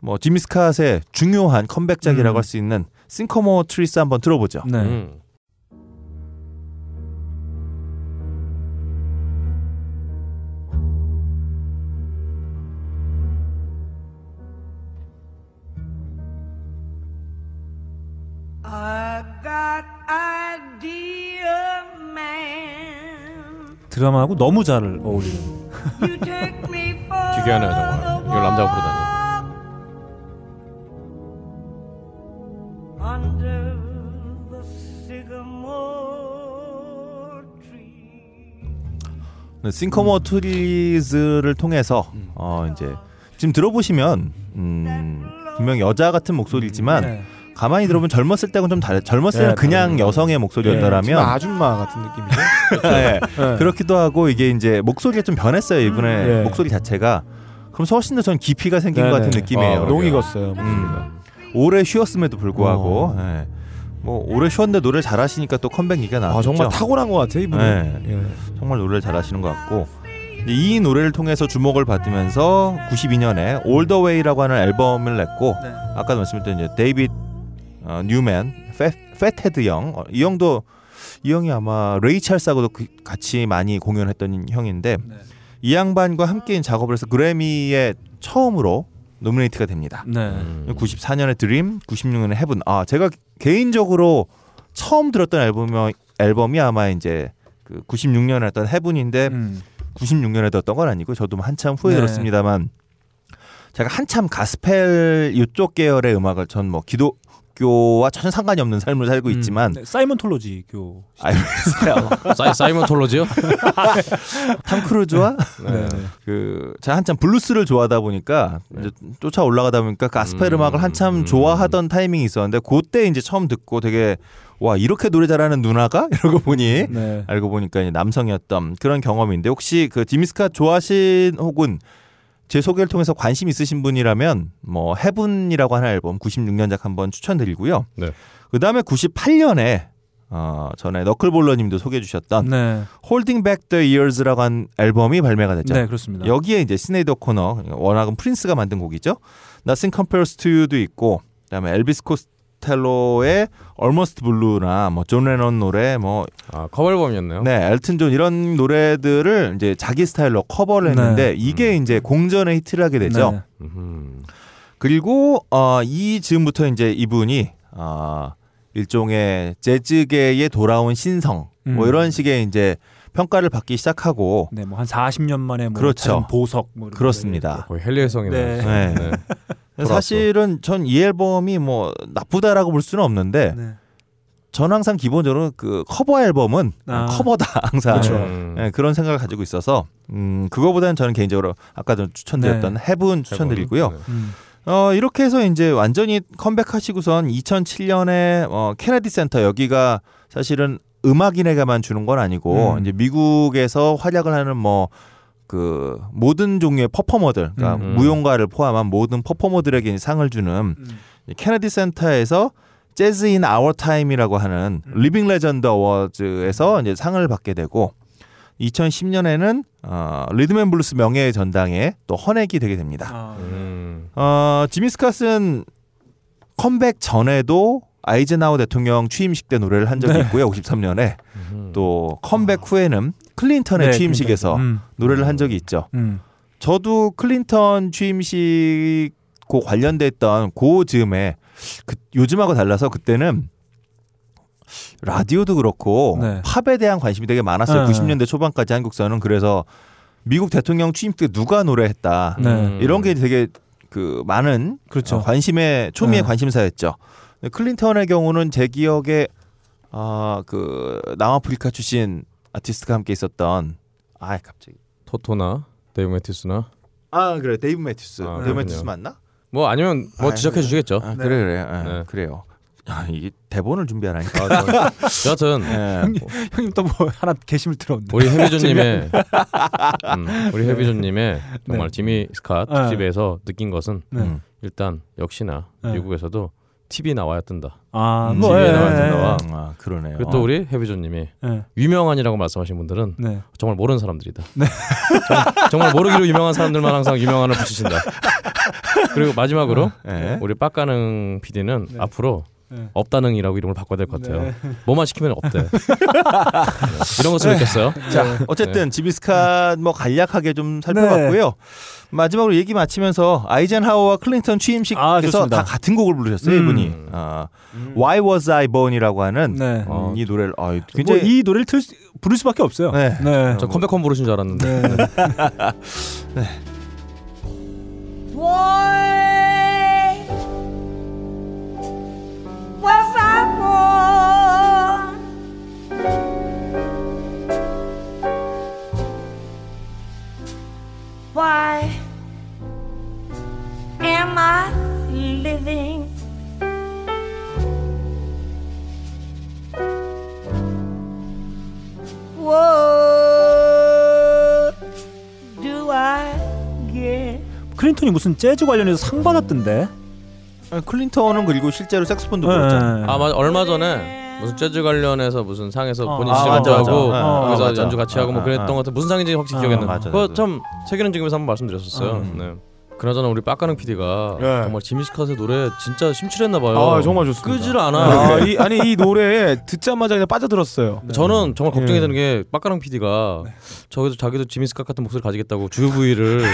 뭐 지미 스캇의 중요한 컴백작이라고 음. 할수 있는 싱커머 트리스 한번 들어보죠. 네. 드라마하고 너무 잘 어울리는. 기괴하네요 정말. 이걸 남자가 부르다니. under the sycamore 네, 싱커머 트리즈를 통해서 어 이제 지금 들어보시면 음, 분명 여자 같은 목소리지만 네. 가만히 들어보면 젊었을 때는 좀 다르. 젊었을 때는 네, 그냥. 여성의 목소리였더라면 아줌마 같은 느낌이죠. 네, 네. 그렇기도 하고 이게 이제 목소리가 좀 변했어요 이분의 네. 목소리 자체가. 그럼 훨씬 더전 깊이가 생긴 네, 것 같은 네. 느낌이에요. 아, 농 익었어요. 목소리가. 음. 오래 쉬었음에도 불구하고 어. 예. 뭐 오래 쉬었는데 노래 잘하시니까 또 컴백 얘기가 나왔죠. 아 정말 탁월한 것 같아요 이분은. 네. 예. 정말 노래를 잘하시는 것 같고 이 노래를 통해서 주목을 받으면서 92년에 All the Way라고 하는 앨범을 냈고 네. 아까 말씀드린 이제 데이빗 어, 뉴맨, 페, 페테드 형, 어, 이 형도 이 형이 아마 레이 찰스하고도 그- 같이 많이 공연했던 형인데 네. 이 양반과 함께 작업을 해서 그래미에 처음으로 노미네이트가 됩니다. 네. 음. 94년에 Dream, 96년에 Heaven. 아 제가 개인적으로 처음 들었던 앨범이 앨범이 아마 이제 그 96년에 했던 Heaven인데 음. 96년에 들었던 건 아니고 저도 한참 후에 네. 들었습니다만 제가 한참 가스펠 이쪽 계열의 음악을 전 뭐 기독교와 전혀 상관이 없는 삶을 살고 있지만 네, 사이언톨로지 교. 그래요. 사이 사이언톨로지요? 탐 크루즈와 네. 그 제가 한참 블루스를 좋아하다 보니까 이제 쫓아 올라가다 보니까 가스펠 음, 음악을 한참 음. 좋아하던 타이밍이 있었는데 그때 이제 처음 듣고 되게 와 이렇게 노래 잘하는 누나가 이러고 보니 네. 알고 보니까 이제 남성이었던 그런 경험인데 혹시 그 지미 스캇 좋아하신 혹은 제 소개를 통해서 관심 있으신 분이라면 뭐 Heaven이라고 하는 앨범 96년작 한번 추천드리고요. 네. 그 다음에 98년에 어 전에 너클볼러님도 소개해 주셨던 네. Holding Back the Years라고 한 앨범이 발매가 됐죠. 네, 그렇습니다. 여기에 이제 시네이드 오코너 워낙은 프린스가 만든 곡이죠. Nothing Compares to You도 있고 그다음에 엘비스 코스텔로의 Almost Blue나 뭐 존 레논 노래 뭐 아 커버 앨범이었네요. 네, 엘튼 존 이런 노래들을 이제 자기 스타일로 커버를 했는데 네. 이게 이제 공전의 히트를 하게 되죠. 네. 음흠. 그리고 어, 이 즈음부터 이제 이분이 어, 일종의 재즈계에 돌아온 신성 뭐 음. 이런 식의 이제 평가를 받기 시작하고 네, 뭐 한 40년 만에 뭐 그렇죠. 보석 뭐 그렇습니다. 거의 핼리 혜성이네요. 네. 네. 사실은 전 이 앨범이 뭐 나쁘다라고 볼 수는 없는데 네. 전 항상 기본적으로 그 커버 앨범은 아. 커버다 항상 그렇죠. 음. 네, 그런 생각을 가지고 있어서 음, 그거보다는 저는 개인적으로 아까도 추천드렸던 Heaven 추천드리고요. 네. 음. 어, 이렇게 해서 이제 완전히 컴백하시고선 2007년에 어, 케네디 센터 여기가 사실은 음악인에게만 주는 건 아니고 음. 이제 미국에서 활약을 하는 뭐 그 모든 종류의 퍼포머들, 그러니까 음. 무용가를 포함한 모든 퍼포머들에게 상을 주는 음. 이 케네디 센터에서 Jazz in Our Time이라고 하는 음. Living Legend Awards에서 이제 상을 받게 되고 2010년에는 어, 리듬앤블루스 명예의 전당에 또 헌액이 되게 됩니다. 아, 음. 어, 지미 스캇은 컴백 전에도 아이젠하워 대통령 취임식 때 노래를 한 적이 네. 있고요. 53년에 음흠. 또 컴백 후에는 클린턴의 네, 취임식에서 음. 노래를 한 적이 있죠. 음. 저도 클린턴 취임식 고 관련됐던 고 즈음에 그 요즘하고 달라서 그때는 라디오도 그렇고 네. 팝에 대한 관심이 되게 많았어요. 네. 90년대 초반까지 한국 사는 그래서 미국 대통령 취임 때 누가 노래했다 네. 음. 이런 게 되게 그 많은 그렇죠. 어, 관심의 초미의 네. 관심사였죠. 근데 클린턴의 경우는 제 기억에 아그 남아프리카 출신 아티스트가 함께 있었던 아 갑자기 토토나 데이브 매튜스나 아 그래 데이브 매튜스 아, 데이브. 매튜스 맞나? 뭐 아니면 뭐 아, 지적해 주시겠죠. 아, 그래 그래 예, 네. 그래요. 아, 이게 대본을 준비하라니까. 아, 저- 여하튼 예. 형님 또 뭐 하나 게시물 들어온다. 우리 해비조님의 음, 우리 해비조님의 정말 네. 지미 스캇 네. 집에서 느낀 것은 네. 음. 일단 역시나 네. 미국에서도 TV 나와야 뜬다. 아, 음, 뭐 TV에 예, 나와야 예, 된다와 아 그러네요. 그리고 또 우리 해비조님이 예. 유명한이라고 말씀하신 분들은 네. 정말 모르는 사람들이다. 정말, 정말 모르기로 유명한 사람들만 항상 유명한을 붙이신다. 그리고 마지막으로 예. 우리 빡가능 PD는 네. 앞으로 네. 없다능이라고 이름을 바꿔야 될 것 같아요. 네. 뭐만 시키면 없대. 네. 이런 것을 느꼈어요. 자 어쨌든 지비스칸 뭐 간략하게 좀 살펴봤고요. 마지막으로 얘기 마치면서 아이젠하워와 클린턴 아, 취임식에서 좋습니다. 다 같은 곡을 부르셨어요 음. 이분이. 아, Why Was I Born이라고 하는 네. 음, 이 노래를 아, 굉장히 굉장히 이 노래를 틀 수, 부를 수밖에 없어요. 네. 네. 저 컴백홈 부르신 줄 알았는데. 네. Why am I living? What do I get? 클린턴이 무슨 재즈 관련해서 상 받았던데. 아, 클린턴은 그리고 실제로 색소폰도 네. 불었잖아요. 아 맞아 얼마 전에 무슨 재즈 관련해서 무슨 상에서 어. 본인 아, 시험도 맞아, 하고. 어, 그래서 맞아. 연주 같이 하고 뭐 아, 그랬던 아, 것 같아 무슨 상인지 확실히 아, 기억이 안 나. 그거. 참 세계는 지금에서 한번 말씀드렸었어요. 음. 네. 그나저나 우리 빡가능 PD가 예. 정말 지미스카스의 노래 진짜 심취했나 봐요. 아 정말 좋습니다. 끄질 않아. 아, 이, 아니 이 노래 듣자마자 그냥 빠져들었어요. 저는 정말 걱정이 예. 되는 게 빡가랑 PD가 저기도 자기도 지미스카 같은 목소리 가지겠다고 주부위를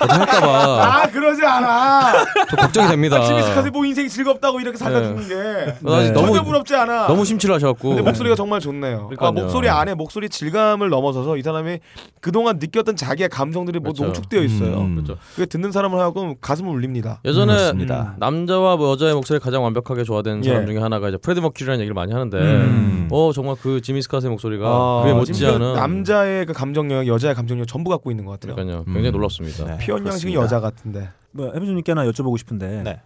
할까봐 아 그러지 않아. 저 걱정이 됩니다. 아, 지미스카스 뭐 인생이 즐겁다고 이렇게 살다 네. 죽는 게 너무- 부럽지 않아. 너무 심취를 하셔갖고 목소리가 정말 좋네요. 그러니까요. 아, 목소리 안에 목소리 질감을 넘어서서 이 사람이 그동안 느꼈던 자기의 감정들이 뭐 그렇죠. 농축되어 있어요. 음. 그렇죠. 그게 듣는 사람 을 하고 가슴을 울립니다. 예전에 그렇습니다. 음, 남자와 뭐 여자의 목소리 가장 완벽하게 조화된 사람 예. 중에 하나가 이제 프레드 머큐리라는 얘기를 많이 하는데 음. 어 정말 그 지미 스카스의 목소리가 아, 그에 못지않은 남자의 그 감정력, 여자의 감정력 전부 갖고 있는 것 같아요. 그러니까요 굉장히 음. 놀랍습니다. 네, 피언 양식이 그렇습니다. 여자 같은데. 뭐 헤비님께 하나 여쭤보고 싶은데 네.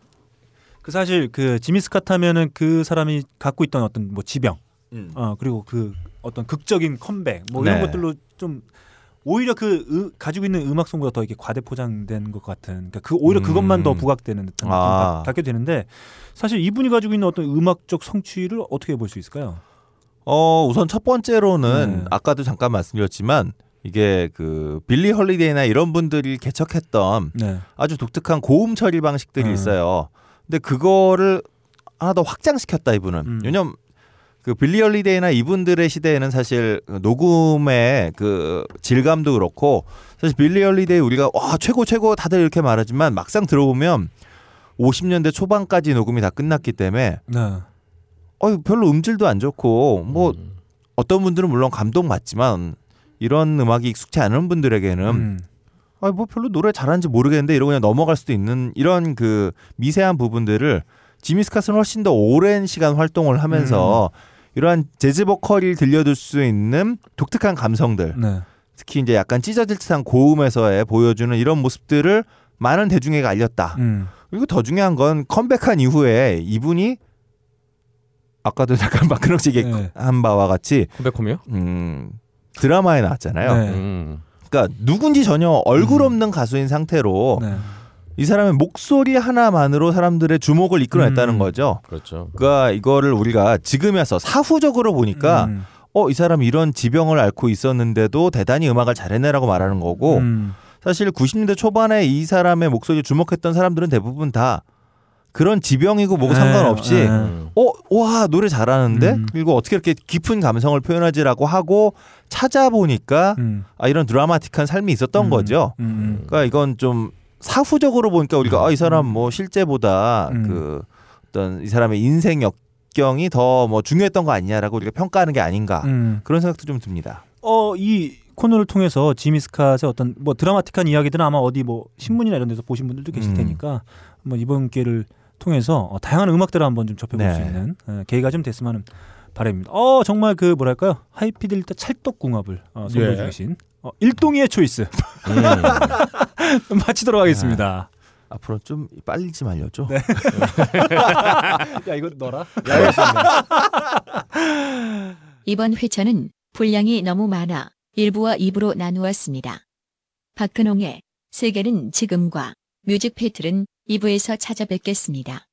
그 사실 그 지미 스캇 하면은 그 사람이 갖고 있던 어떤 뭐 지병 음. 어 그리고 그 어떤 극적인 컴백 뭐 이런 네. 것들로 좀 오히려 그 으- 가지고 있는 음악성보다 더 이렇게 과대 포장된 것 같은 그러니까 그 오히려 그것만 음. 더 부각되는 듯한 아. 아. 갖게 되는데 사실 이분이 가지고 있는 어떤 음악적 성취를 어떻게 볼 수 있을까요? 어 우선 첫 번째로는 네. 아까도 잠깐 말씀드렸지만 이게 그 빌리 홀리데이나 이런 분들이 개척했던 네. 아주 독특한 고음 처리 방식들이 음. 있어요. 근데 그거를 하나 더 확장시켰다 이분은. 음. 왜냐면 그 빌리 홀리데이나 이분들의 시대에는 사실 그 녹음의 그 질감도 그렇고 사실 빌리 홀리데이 우리가 와 최고 최고 다들 이렇게 말하지만 막상 들어보면 50년대 초반까지 녹음이 다 끝났기 때문에 네. 어 별로 음질도 안 좋고 뭐 음. 어떤 분들은 물론 감동 받지만 이런 음악이 익숙치 않은 분들에게는 음. 아뭐 별로 노래 잘하는지 모르겠는데 이러고 그냥 넘어갈 수도 있는 이런 그 미세한 부분들을 지미 스카스는 훨씬 더 오랜 시간 활동을 하면서 이러한 재즈 보컬이 들려줄 수 있는 독특한 감성들 네. 특히 이제 약간 찢어질 듯한 고음에서의 보여주는 이런 모습들을 많은 대중에게 알렸다. 음. 그리고 더 중요한 건 컴백한 이후에 이분이 아까도 잠깐 마크nok 씨 네. 얘기한 바와 같이 컴백홈이요? 음, 드라마에 나왔잖아요. 네. 음. 그러니까 누군지 전혀 얼굴 음. 없는 가수인 상태로 네. 이 사람의 목소리 하나만으로 사람들의 주목을 이끌어냈다는 음. 거죠. 그렇죠. 그러니까 이거를 우리가 지금에서 사후적으로 보니까 음. 어이 사람이 이런 지병을 앓고 있었는데도 대단히 음악을 잘해내라고 말하는 거고 음. 사실 90년대 초반에 이 사람의 목소리에 주목했던 사람들은 대부분 다 그런 지병이고 뭐고 네, 상관없이 네. 음. 어, 와, 노래 잘하는데? 음. 그리고 어떻게 이렇게 깊은 감성을 표현하지라고 하고 찾아보니까 음. 아, 이런 드라마틱한 삶이 있었던 음. 거죠. 음. 음. 그러니까 이건 좀 사후적으로 보니까 우리가 아, 이 사람 뭐 실제보다 음. 그 어떤 이 사람의 인생 역경이 더 뭐 중요했던 거 아니냐라고 우리가 평가하는 게 아닌가. 음. 그런 생각도 좀 듭니다. 어, 이 코너를 통해서 지미 스캇의 어떤 뭐 드라마틱한 이야기들은 아마 어디 뭐 신문이나 이런 데서 보신 분들도 계실 음. 테니까 한번 이번 기회를 통해서 어, 다양한 음악들을 한번 좀 접해볼 네. 수 있는 어, 계기가 좀 됐으면 하는 바람입니다. 어, 정말 그 뭐랄까요? 하이피델리티 찰떡궁합을 어, 선보여 예. 주신 어, 일동이의 초이스 음. 마치도록 하겠습니다. 앞으로 좀 빨리 좀 알려줘. 네. 야, 이거 너라? 이번 회차는 분량이 너무 많아 1부와 2부로 나누었습니다. 박근홍의 세계는 지금과 뮤직 패틀은 2부에서 찾아뵙겠습니다.